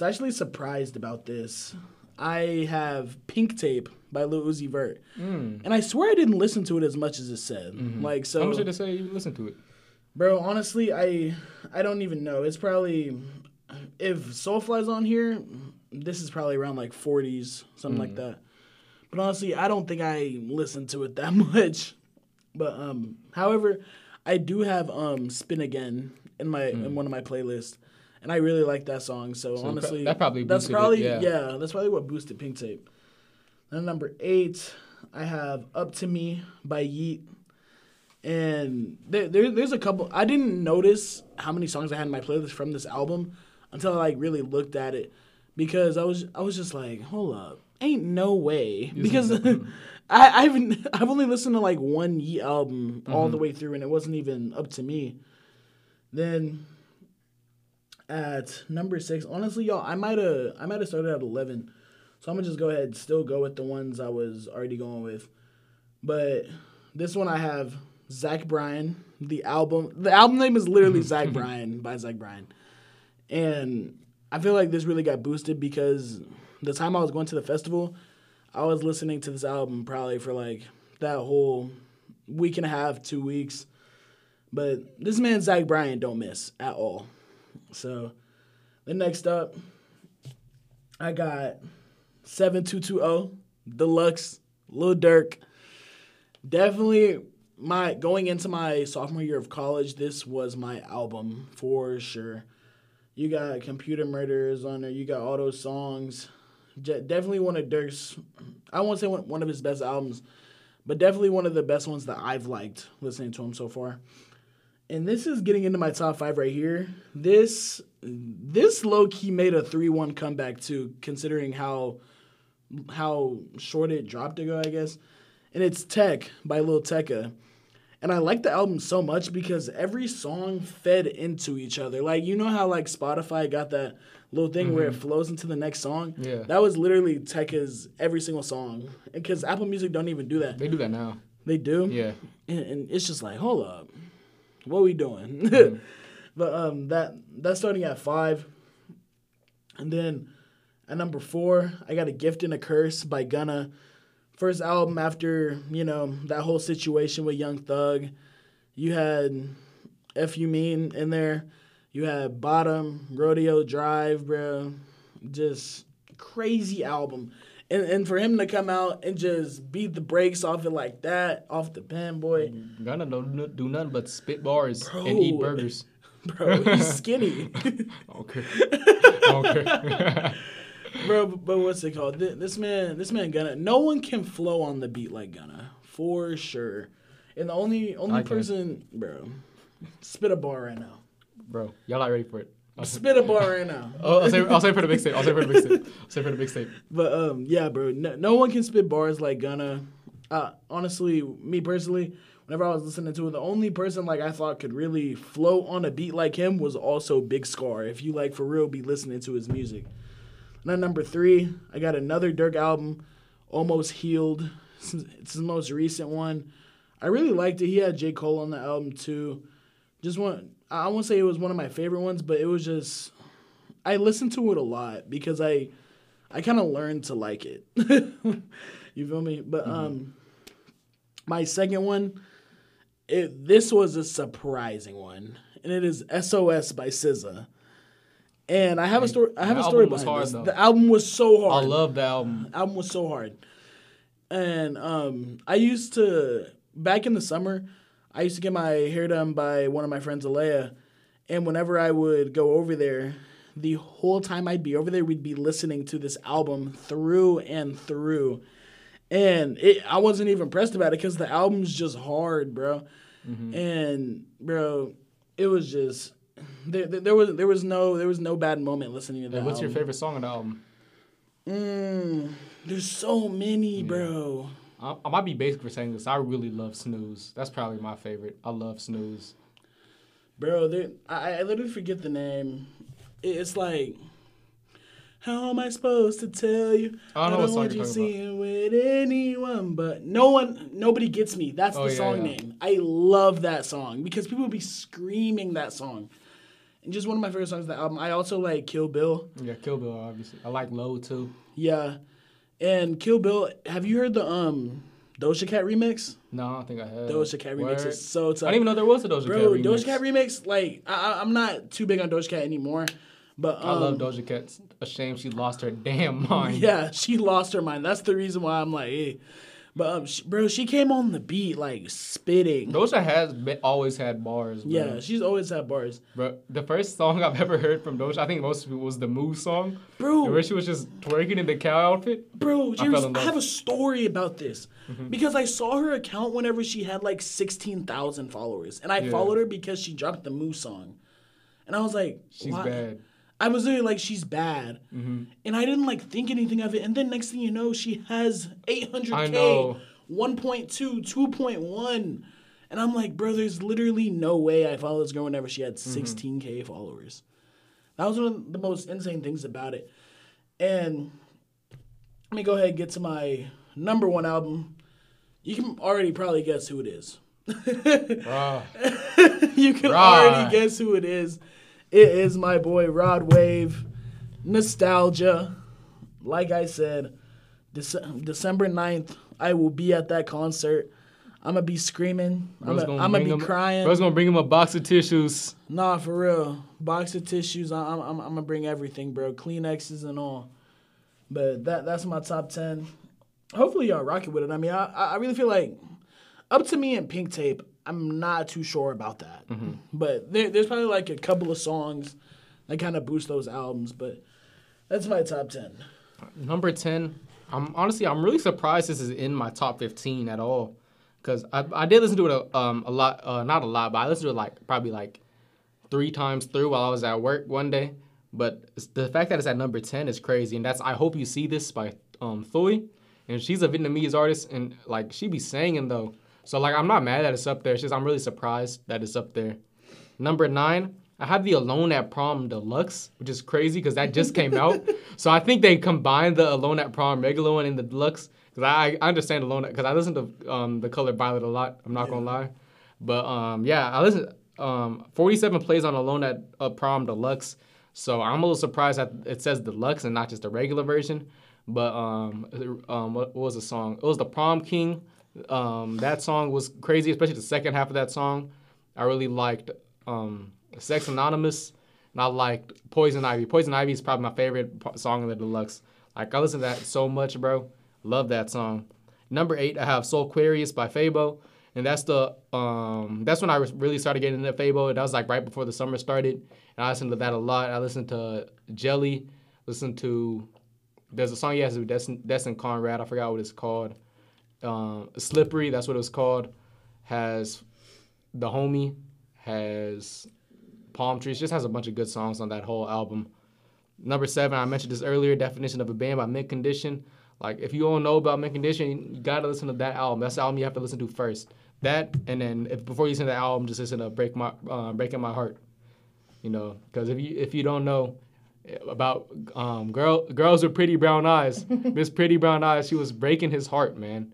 was actually surprised about this. I have Pink Tape by Lil Uzi Vert, Mm. and I swear I didn't listen to it as much as it said. Like so, How much did it say you listen to it? Bro, honestly, I I don't even know. It's probably if Soulfly's on here, this is probably around like 40s, something like that. But honestly, I don't think I listened to it *laughs* that much. But um, however, I do have um "Spin Again" in my in one of my playlists, and I really like that song. So, pro- honestly, that probably that's boosted it, probably yeah. that's probably what boosted Pink Tape. Then number eight, I have "Up to Me" by Yeat. And there, there, there's a couple. I didn't notice how many songs I had in my playlist from this album until I like really looked at it, because I was I was just like, hold up, ain't no way. *laughs* Because *laughs* I I've *laughs* I've only listened to like one Yeat album all the mm-hmm. way through, and it wasn't even up to me. Then at number six, honestly, y'all, I might have I might have started at eleven, so I'm gonna just go ahead and still go with the ones I was already going with. But this one I have Zach Bryan. The album the album name is literally *laughs* Zach Bryan by Zach Bryan. And I feel like this really got boosted because the time I was going to the festival, I was listening to this album probably for like that whole week and a half, two weeks. But this man Zach Bryan don't miss at all. So then next up, I got 7220 Deluxe, Lil Durk. definitely my going into my sophomore year of college, this was my album for sure. You got Computer Murders on there. You got all those songs. Definitely one of Durk's. I won't say one of his best albums, but definitely one of the best ones that I've liked listening to him so far. And this is getting into my top five right here. This this low key made a three one comeback too, considering how how short it dropped ago, I guess. And it's TEC by Lil Tecca. And I like the album so much because every song fed into each other. Like you know how like Spotify got that little thing where it mm-hmm. flows into the next song. Yeah. That was literally Tecca's every single song. Because Apple Music don't even do that. They do that now. They do. Yeah. And, and it's just like, hold up, what we doing? *laughs* but um, that that's starting at five, and then at number four, I got a gift and a curse by Gunna. First album after you know that whole situation with Young Thug. You had F You Mean in there. You had Bottom, Rodeo Drive, bro. Just crazy album. And, and for him to come out and just beat the brakes off it like that, off the pen, boy. Gunna don't do nothing but spit bars Bro. and eat burgers. *laughs* Bro, he's skinny. *laughs* Okay. okay. *laughs* bro, but what's it called? Th- This man, this man Gunna. No one can flow on the beat like Gunna, for sure. And the only only I can. person, bro, spit a bar right now. Bro, y'all not ready for it. Spit a bar right now. *laughs* I'll, I'll say, I'll say for the mixtape. I'll say for the mixtape. I'll say for the mixtape. But um, yeah, bro. No, no one can spit bars like Gunna. Uh, honestly, me personally, whenever I was listening to it, the only person like I thought could really flow on a beat like him was also BigScarr. If you like for real, be listening to his music. And at number three, I got another Durk album, Almost Healed. It's his most recent one. I really liked it. He had J Cole on the album too. Just one. I won't say it was one of my favorite ones, but it was just. I listened to it a lot because I I kind of learned to like it. *laughs* you feel me? But um, my second one, it this was a surprising one, and it is SOS by SZA. And I have a story. I have the a story behind this. though. The album was so hard. I love the album. album was so hard. And um, I used to back in the summer, I used to get my hair done by one of my friends, Alea. And whenever I would go over there, the whole time I'd be over there, we'd be listening to this album through and through. And it, I wasn't even pressed about it because the album's just hard, bro. And bro, it was just there, there. There was there was no there was no bad moment listening to that. Hey, what's your favorite song on the album? Mm, there's so many, bro. I, I might be basic for saying this. I really love Snooze. That's probably my favorite. I love Snooze. Bro, I, I literally forget the name. It's like, how am I supposed to tell you? I don't know what song want you're you seeing with anyone, but no one, nobody gets me. That's Oh, the yeah, song yeah. name. I love that song because people be screaming that song. And just one of my favorite songs of the album. I also like Kill Bill. Yeah, Kill Bill, obviously. I like Low, too. Yeah, and Kill Bill. Have you heard the um Doja Cat remix? No, I don't think I have. Doja Cat remix Word. is so tough. I didn't even know there was a Doja Bro, Cat remix. Doja Cat remix, like I, I'm not too big on Doja Cat anymore, but um, I love Doja Cat. A shame she lost her *laughs* damn mind. Yeah, she lost her mind. That's the reason why I'm like, eh. But um, she, bro, she came on the beat like spitting. Doja has been, always had bars, bro. Yeah, she's always had bars, Bro, the first song I've *laughs* ever heard from Doja, I think most of it was the Move song, bro. where she was just twerking in the cow outfit. Bro, I I, have a story about this Mm-hmm. because I saw her account whenever she had like sixteen thousand followers, and I Yeah. followed her because she dropped the Moo song, and I was like, She's why- bad. I was literally like, she's bad, Mm-hmm. and I didn't like think anything of it, and then next thing you know, she has eight hundred I k, know. 1.2, 2.1. And I'm like, bro, there's literally no way I followed this girl whenever she had Mm-hmm. 16K followers. That was one of the most insane things about it. And let me go ahead and get to my number one album. You can already probably guess who it is. *laughs* You can Right. already guess who it is. It is my boy Rod Wave. Nostalgia. Like I said, Dece- December 9th, I will be at that concert. I'm going to be screaming. I'm to be him- crying. Bro's gonna bring him a box of tissues. Nah, for real. Box of tissues. I'm, I'm, I'm gonna bring everything, bro. Kleenexes and all. But that that's my top ten. Hopefully y'all rock it with it. I mean, I I really feel like Up to me and Pink Tape. I'm not too sure about that, Mm-hmm. but there, there's probably like a couple of songs that kind of boost those albums. But that's my top ten. Number ten. I'm honestly I'm really surprised this is in my top fifteen at all, because I, I did listen to it a, um a lot uh, not a lot but I listened to it like probably like three times through while I was at work one day. But the fact that it's at number ten is crazy, and that's I hope you see this by um Thuy, and she's a Vietnamese artist, and like she be singing though. So like I'm not mad that it's up there. It's just I'm really surprised that it's up there. Number nine, I have the Alone at Prom Deluxe, which is crazy because that just came out. *laughs* So I think they combined the Alone at Prom regular one and the deluxe. Because I, I understand Alone because I listen to um, the color Violet a lot. I'm not gonna lie, but um, yeah, I listen. Um, 47 plays on Alone at uh, Prom Deluxe. So I'm a little surprised that it says deluxe and not just the regular version. But um, um, what, what was the song? It was the Prom King. Um, that song was crazy, especially the second half of that song. I really liked um, Sex Anonymous, and I liked Poison Ivy. Poison Ivy is probably my favorite song in the deluxe. Like I listen to that so much, bro. Love that song. Number eight, I have Soul Aquarius by Phabo, and that's the um that's when I really started getting into Phabo. And that was like right before the summer started, and I listened to that a lot. I listened to Jelly, listened to there's a song he has with Destin, Destin Conrad. I forgot what it's called. Um, Slippery, that's what it was called. Has the homie has palm trees. Just has a bunch of good songs on that whole album. Number seven, I mentioned this earlier. Definition of a band by Mint Condition. Like if you don't know about Mint Condition, you gotta listen to that album. That's the album you have to listen to first. That and then if before you listen to the album, just listen to Break My uh, Breaking My Heart. You know, because if you if you don't know about um, girl girls with pretty brown eyes, *laughs* Miss Pretty Brown Eyes, she was breaking his heart, man.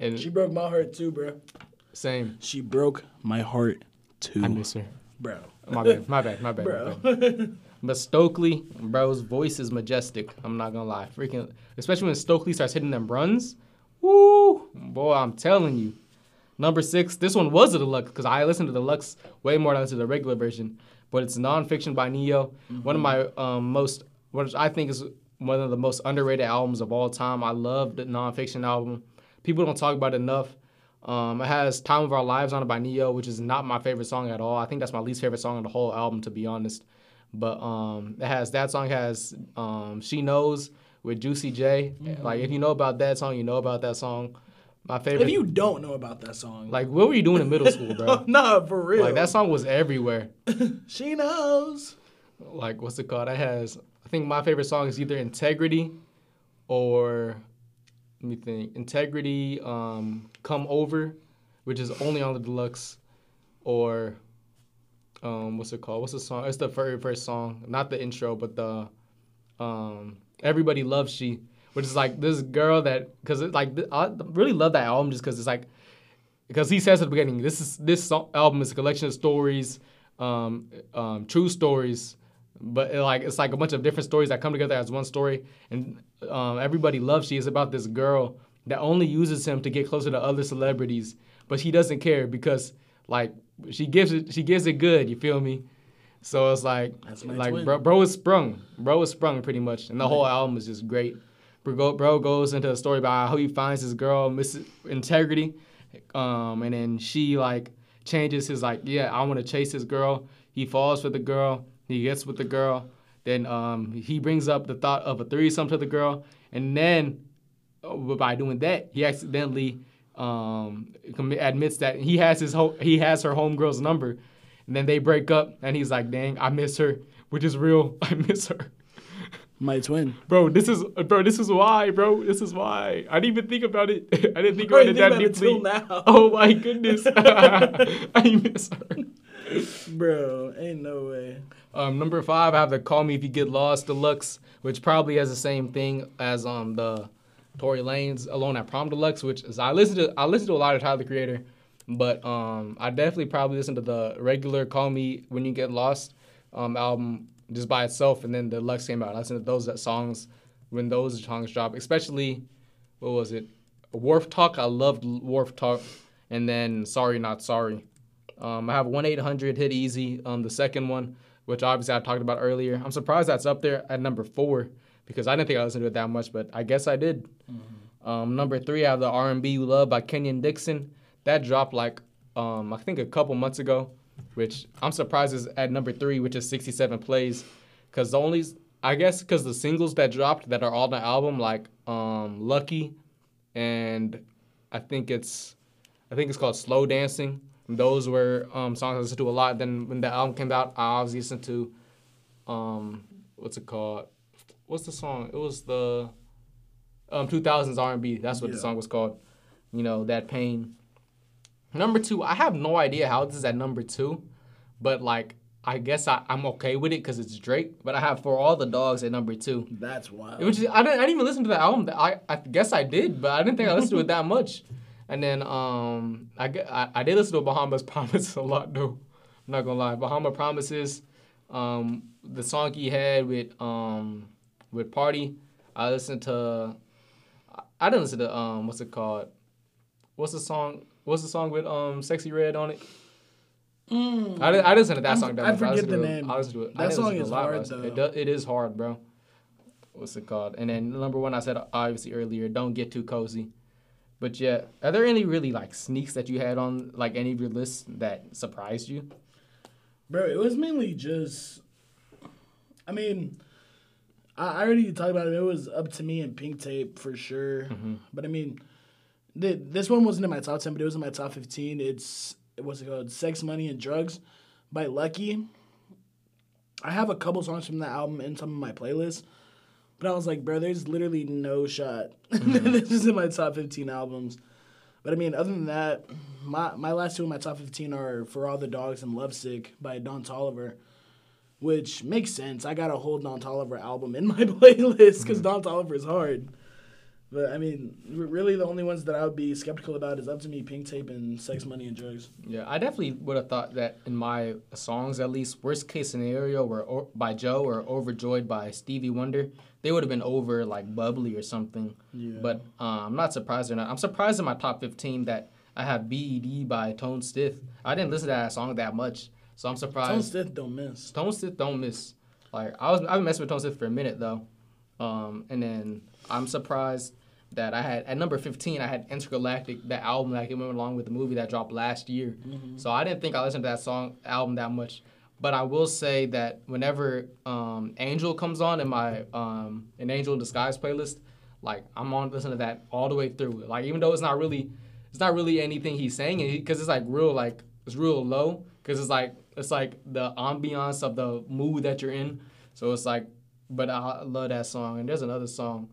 And She broke my heart too, bro. same, She broke my heart too, I miss her. bro. My bad, my bad, my bad. Bro. My bad. But Stokley, bro's voice is majestic. I'm not gonna lie, freaking, especially when Stokley starts hitting them runs. Woo, boy, I'm telling you. Number six, this one was a deluxe because I listened to the deluxe way more than I listened to the regular version. But it's nonfiction by Ne-Yo, one of my um, most, what I think is one of the most underrated albums of all time. I love the nonfiction album. People don't talk about it enough. Um, it has "Time of Our Lives" on it by Ne-Yo, which is not my favorite song at all. I think that's my least favorite song on the whole album, to be honest. But um, it has that song has um, "She Knows" with Juicy J. Like if you know about that song, you know about that song. My favorite. If you don't know about that song, like, what were you doing in middle school, bro? *laughs* nah, for real. like that song was everywhere. *laughs* She knows. Like what's it called? It has. I think my favorite song is either "Integrity" or let me think. "Integrity," um, "Come Over," which is only on the deluxe, or um, what's it called? What's the song? It's the very first song, not the intro, but the um, "Everybody Loves She," which is like this girl that because like I really love that album just because it's like because he says at the beginning, this is this song, album is a collection of stories, um, um, true stories, but it, like it's like a bunch of different stories that come together as one story. And um, everybody loves she is about this girl that only uses him to get closer to other celebrities, but she doesn't care because like she gives it she gives it good. You feel me? So it's like like twin. bro, bro is sprung, bro is sprung pretty much, and the whole album is just great. Bro, bro goes into a story about how he finds his girl, Miss Integrity, um, and then she like changes his like, yeah, I want to chase this girl. He falls for the girl. He gets with the girl. Then um, he brings up the thought of a threesome to the girl, and then uh, by doing that, he accidentally um, admits that he has his ho- he has her homegirl's number, and then they break up, and he's like, "Dang, I miss her," which is real. *laughs* I miss her, My twin. bro. This is bro. This is why, bro. This is why. I didn't even think about it. *laughs* I didn't think about it that about it deeply. now. Oh my goodness, *laughs* I miss her. Bro, ain't no way. Um, number five, I have the "Call Me If You Get Lost" deluxe, which probably has the same thing as um the Tory Lanez "Alone at Prom" deluxe, which is I listen to I listen to a lot of Tyler the Creator, but um I definitely probably listen to the regular "Call Me When You Get Lost" um album just by itself, and then the deluxe came out. I listened to those that songs when those songs drop, especially what was it, Wharf Talk. I loved Wharf Talk, and then Sorry Not Sorry. Um, I have 1 800 Hit Easy, um, the second one, which obviously I talked about earlier. I'm surprised that's up there at number four because I didn't think I listened to it that much, but I guess I did. Um, number three, I have the R&B You Love by Kenyon Dixon. that dropped like um I think a couple months ago, which I'm surprised is at number three, which is 67 plays, because the only I guess because the singles that dropped that are on the album like um Lucky, and I think it's I think it's called Slow Dancing. Those were um, songs I listened to a lot. Then when the album came out, I obviously listened to um, what's it called? What's the song? It was the um, 2000s R&B. That's what the song was called. You know that pain. Number two, I have no idea how this is at number two, but like I guess I, I'm okay with it because it's Drake. But I have for all the dogs at number two. That's wild. Which is, I didn't, I didn't even listen to the album. I, I guess I did, but I didn't think I listened to it that much. *laughs* And then um, I, I, I did listen to Bahamas *laughs* Promise a lot though. I'm not gonna lie. Bahama Promises, um, the song he had with um, with Party. I listened to. I- I didn't listen to um, what's it called? What's the song? What's the song with um, Sexyy Red on it? Mm. I didn't, I didn't listen to that I'm- song that I forget listened the name. I listened to it. That song is lot, hard, though. It, do, it is hard, bro. What's it called? And then number one, I said obviously earlier, don't get too cozy. But yeah, are there any really like sneaks that you had on like any of your lists that surprised you? Bro, it was mainly just. I mean, I, I already talked about it. It was up to me and Pink Tape for sure. Mm-hmm. But I mean, the, this one wasn't in my top 10, but it was in my top 15. It's, what's it called? Sex, Money, and Drugs by Lucky. I have a couple songs from that album in some of my playlists. But I was like, bro, there's literally no shot. *laughs* Mm-hmm. this is in my top 15 albums. But I mean, other than that, my my last two in my top 15 are For All the Dogs and Lovesick by Don Toliver, which makes sense. I got a whole Don Toliver album in *laughs* my playlist because mm-hmm. Don Toliver is hard. But I mean, really, the only ones that I would be skeptical about is Up to Me, Pink Tape, and Sex, Money, and Drugs. Yeah, I definitely would have thought that in my songs, at least, worst case scenario were by Joe or Overjoyed by Stevie Wonder. They would have been over like Bubbly or something. Yeah. But uh, I'm not surprised or not. I'm surprised in my top 15 that I have BED by Tone Stith. I didn't listen to that song that much, so I'm surprised. Tone Stith don't miss. Tone Stith don't miss. Like I was, I've been messing with Tone Stith for a minute though, um, and then I'm surprised that I had at number 15 I had Intergalactic, that album that came along with the movie that dropped last year. So I didn't think I listened to that song album that much, but I will say that whenever um, Angel comes on in my um, an Angel in Disguise playlist, like I'm on listening to that all the way through. Like even though it's not really, it's not really anything he's saying, because it's like real like it's real low, because it's like it's like the ambiance of the mood that you're in. So it's like, but I love that song. And there's another song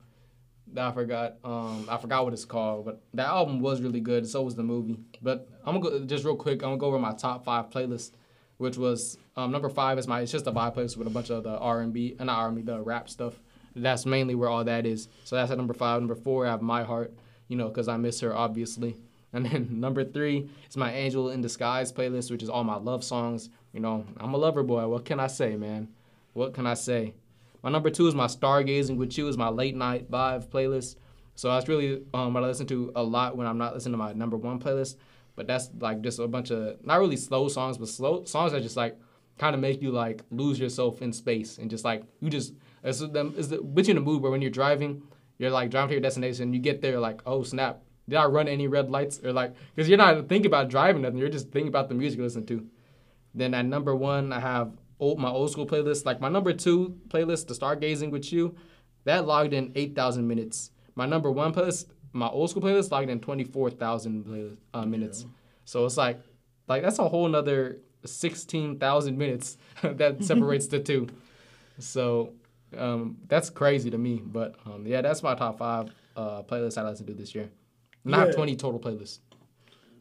that I forgot. Um, I forgot what it's called, but that album was really good. So was the movie. But I'm gonna go just real quick. I'm gonna go over my top five playlist, which was um, number five is my. It's just a vibe playlist with a bunch of the R and B, uh, not R and B, the rap stuff. That's mainly where all that is. So that's at number five. Number four, I have My Heart. You know, because I miss her obviously. *laughs* And then number three is my Angel in Disguise playlist, which is all my love songs. You know, I'm a lover boy. What can I say, man? What can I say? My number two is my Stargazing with You, is my late night vibe playlist. So that's really um, what I listen to a lot when I'm not listening to my number one playlist. But that's like just a bunch of not really slow songs, but slow songs that just like kind of make you like lose yourself in space and just like you just it's them it's the bitch in the mood where when you're driving, you're like driving to your destination, you get there like oh snap, did I run any red lights or like because you're not thinking about driving nothing, you're just thinking about the music you listen to. Then at number one, I have old my old school playlist. Like my number two playlist, the Stargazing with You, that logged in eight thousand minutes. My number one playlist, my old school playlist, logged in twenty four thousand uh, minutes. So it's like, like that's a whole nother sixteen thousand minutes *laughs* that *laughs* separates the two. So um, that's crazy to me. But um, yeah, that's my top five uh, playlists I listen to do this year. Have Yeah. twenty total playlists.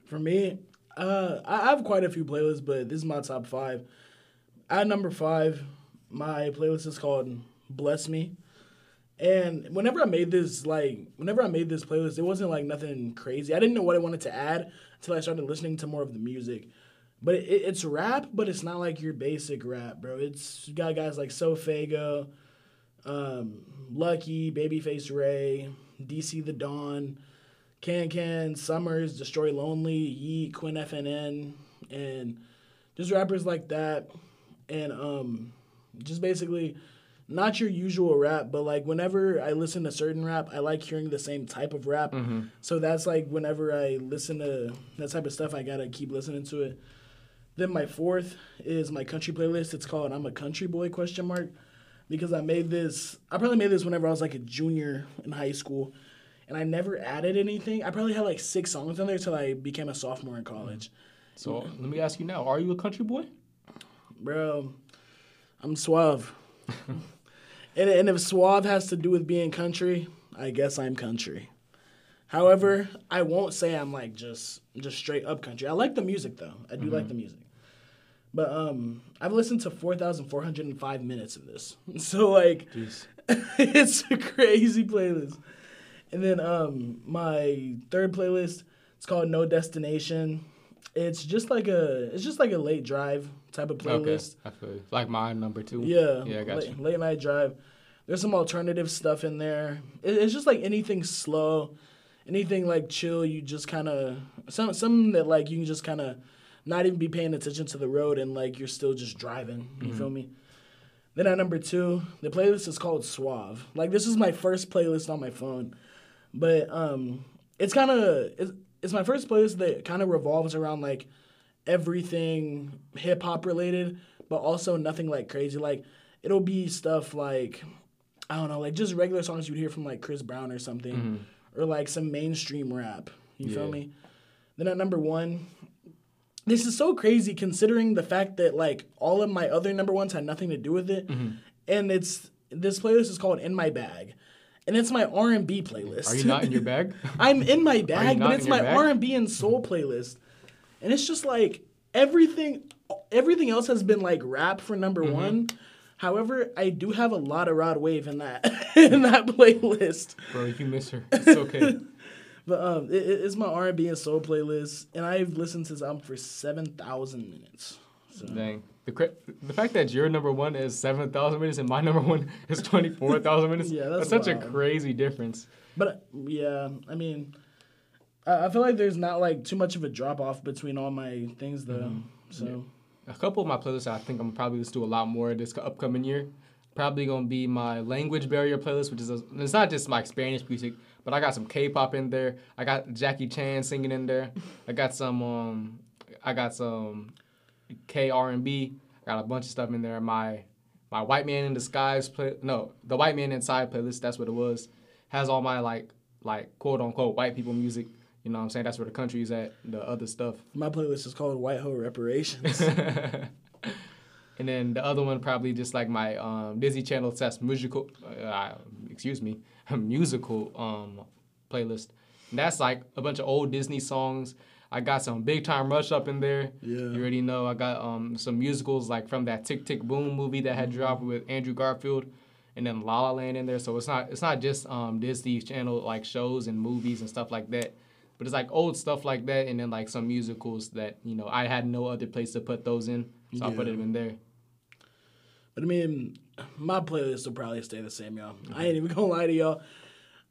For me, uh, I have quite a few playlists, but this is my top five. At number five, my playlist is called "Bless Me," and whenever I made this, like, whenever I made this playlist, it wasn't like nothing crazy. I didn't know what I wanted to add until I started listening to more of the music. But it, it's rap, but it's not like your basic rap, bro. It's got guys like SoFaygo, um, Lucki, Babyface Ray, DC the Don. Can Can, Summers, Destroy Lonely, Yeat, Quinn FNN, and just rappers like that. And um, just basically not your usual rap, but like whenever I listen to certain rap, I like hearing the same type of rap. Mm-hmm. So that's like whenever I listen to that type of stuff, I gotta keep listening to it. Then my fourth is my country playlist. It's called "I'm a Country Boy?" question mark because I made this. I probably made this whenever I was like a junior in high school, and I never added anything. I probably had like six songs on there till I became a sophomore in college. So let me ask you now: Are you a country boy? Bro, I'm suave. *laughs* and, and if suave has to do with being country, I guess I'm country. However, I won't say I'm like just just straight up country. I like the music though. I do like the music. But um I've listened to 4,405 minutes of this. *laughs* So like *laughs* it's a crazy playlist. And then um my third playlist, it's called No Destination. It's just like a it's just like a late drive type of playlist. Okay, I feel you. like mine number two. Yeah, yeah, I got late, you. late night drive. There's some alternative stuff in there. It, it's just like anything slow, anything like chill. You just kind of some something that like you can just kind of not even be paying attention to the road and like you're still just driving. You Mm-hmm. feel me? Then at number two, the playlist is called Suave. Like this is my first playlist on my phone, but um, it's kind of it's, it's my first playlist that kind of revolves around like everything hip hop related, but also nothing like crazy. Like it'll be stuff like I don't know, like just regular songs you'd hear from like Chris Brown or something, mm-hmm. or like some mainstream rap. You feel Yeah. me? Then at number one, this is so crazy considering the fact that like all of my other number ones had nothing to do with it, mm-hmm. and it's this playlist is called In My Bag, and it's my R and B playlist. Are you not in your *laughs* bag? I'm in my bag, but it's my? R and B and soul playlist, and it's just like everything. Everything else has been like rap for number Mm-hmm. one. However, I do have a lot of Rod Wave in that *laughs* in that playlist. Bro, you miss her. It's okay. *laughs* But um, it, it- it's my R and B and soul playlist, and I've listened to this album for seven thousand minutes. So Dang. The, the fact that your number one is 7,000 minutes and my number one is 24,000 minutes, *laughs* Yeah, that's such a crazy difference. But yeah, I mean, I, I feel like there's not like too much of a drop off between all my things though. Mm-hmm. So A couple of my playlists I think I'm probably to do a lot more this upcoming year. Probably going to be my language barrier playlist, which is a, it's not just my Spanish music, but I got some K-pop in there. I got Jackie Chan singing in there. I got some um I got some K R&B. I got a bunch of stuff in there. My my White Man in Disguise play no, the White Man Inside playlist, that's what it was. Has all my like like quote unquote white people music. You know what I'm saying? That's where the country is at, the other stuff. my playlist is called White Hoe Reparations. *laughs* and then the other one probably just like my um, Disney Channel test musical, uh, excuse me, *laughs* musical um, playlist. And that's like a bunch of old Disney songs. I got some Big Time Rush up in there. Yeah. You already know. I got um, some musicals like from that Tick Tick Boom movie that had dropped with Andrew Garfield, and then La La Land in there. So it's not it's not just um, Disney Channel like shows and movies and stuff like that. But it's like old stuff like that, and then like some musicals that you know I had no other place to put those in, so I put Yeah. them in there. But I mean, my playlist will probably stay the same, y'all. I ain't even gonna *laughs* lie to y'all.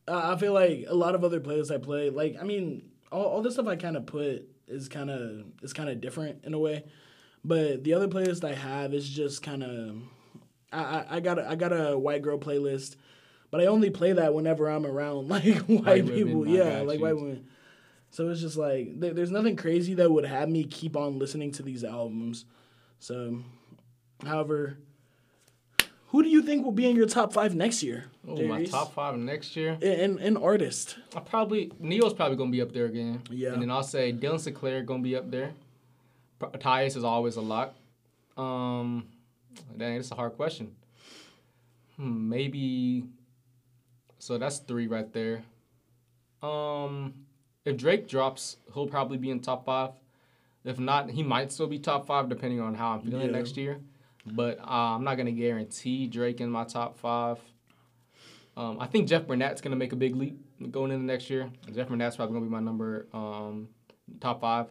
Uh, I feel like a lot of other playlists I play, like I mean, all, all the stuff I kind of put is kind of is kind of different in a way. But the other playlist I have is just kind of, I, I I got a, I got a white girl playlist, but I only play that whenever I'm around *laughs* like white, women, people. I Yeah, like white women. So it's just like there, there's nothing crazy that would have me keep on listening to these albums. So, however, who do you think will be in your top five next year? Oh, my top five next year. in in artist. I probably Ne-Yo's probably gonna be up there again. Yeah. And then I'll say Dylan Sinclair gonna be up there. P- Tyus is always a lot. Um, dang, it's a hard question. Hmm, maybe. So that's three right there. Um, if Drake drops, he'll probably be in top five. If not, he might still be top five depending on how I'm feeling Yeah. next year. But uh, I'm not gonna guarantee Drake in my top five. Um, I think Jeff Bernat's gonna make a big leap going into next year. Jeff Bernat's probably gonna be my number um, top five,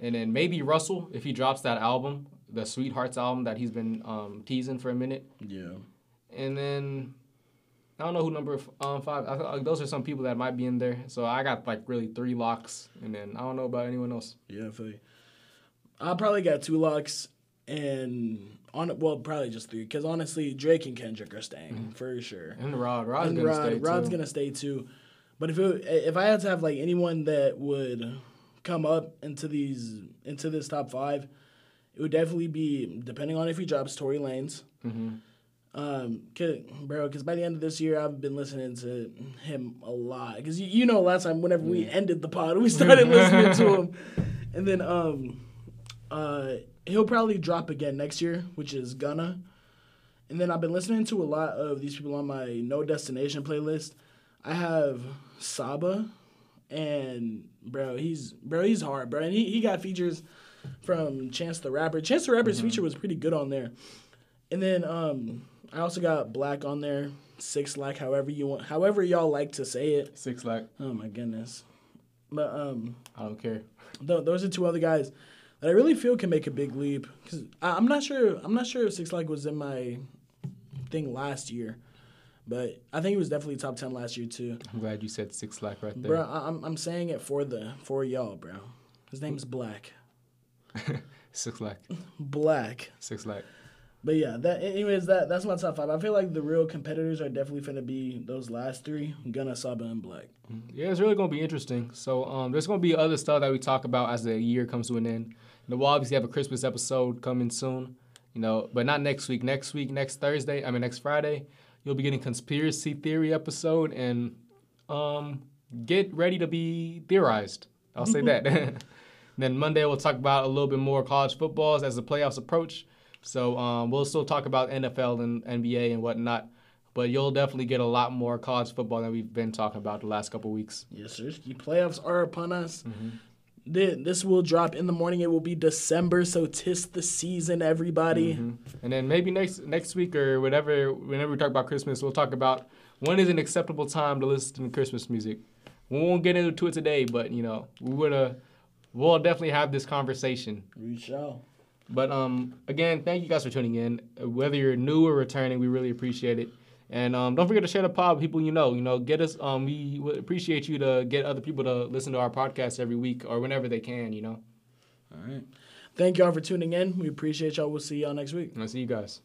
and then maybe Russell if he drops that album, the Sweethearts album that he's been um, teasing for a minute, Yeah. and then I don't know who number um, five. I, th- those are some people that might be in there. So I got like really three locks, and then I don't know about anyone else. Yeah, I feel you. I probably got two locks, and On well, probably just three. Because honestly, Drake and Kendrick are staying for sure. And Rod, Rod's and gonna Rod, stay Rod's too. gonna stay too. But if it, if I had to have like anyone that would come up into these into this top five, it would definitely be depending on if he drops Tory Lanez. Mm-hmm. Um, cause, bro, because by the end of this year, I've been listening to him a lot. Because you, you know, last time whenever we ended the pod, we started listening to him, *laughs* and then um, uh, he'll probably drop again next year, which is gonna. And then I've been listening to a lot of these people on my No Destination playlist. I have Saba, and bro, he's bro, he's hard, bro, and he, he got features from Chance the Rapper. Chance the Rapper's feature was pretty good on there. And then um, I also got Black on there, Six Like, however you want, however y'all like to say it. Six like Oh my goodness, but um, I don't care. th- those are two other guys that I really feel can make a big leap. Cause I- I'm not sure. I'm not sure if Six Like was in my thing last year, but I think he was definitely top ten last year too. I'm glad you said six like right there. Bro, I- I'm I'm saying it for the for y'all, bro. His name's *laughs* Black. six like Black. six like. But yeah, that anyways, that that's my top five. I feel like the real competitors are definitely gonna be those last three: Gunna, Saba, and Black. Yeah, it's really gonna be interesting. So um, there's gonna be other stuff that we talk about as the year comes to an end. Know, we'll obviously have a Christmas episode coming soon. You know, but not next week. Next week, next Thursday. I mean, next Friday, you'll be getting conspiracy theory episode and um, get ready to be theorized. I'll say that. *laughs* *laughs* then Monday we'll talk about a little bit more college footballs as the playoffs approach. So um, we'll still talk about NFL and NBA and whatnot. But you'll definitely get a lot more college football than we've been talking about the last couple weeks. Yes, sir. The playoffs are upon us. Thi- This will drop in the morning. It will be December, so tis the season, everybody. And then maybe next next week or whatever, whenever we talk about Christmas, we'll talk about when is an acceptable time to listen to Christmas music. We won't get into it today, but you know, we would uh, we'll definitely have this conversation. We shall. But um, again, thank you guys for tuning in. Whether you're new or returning, we really appreciate it. And um, don't forget to share the pod with people you know. You know, get us. Um, we would appreciate you to get other people to listen to our podcast every week or whenever they can. You know. All right. Thank y'all for tuning in. We appreciate y'all. We'll see y'all next week. And I'll see you guys.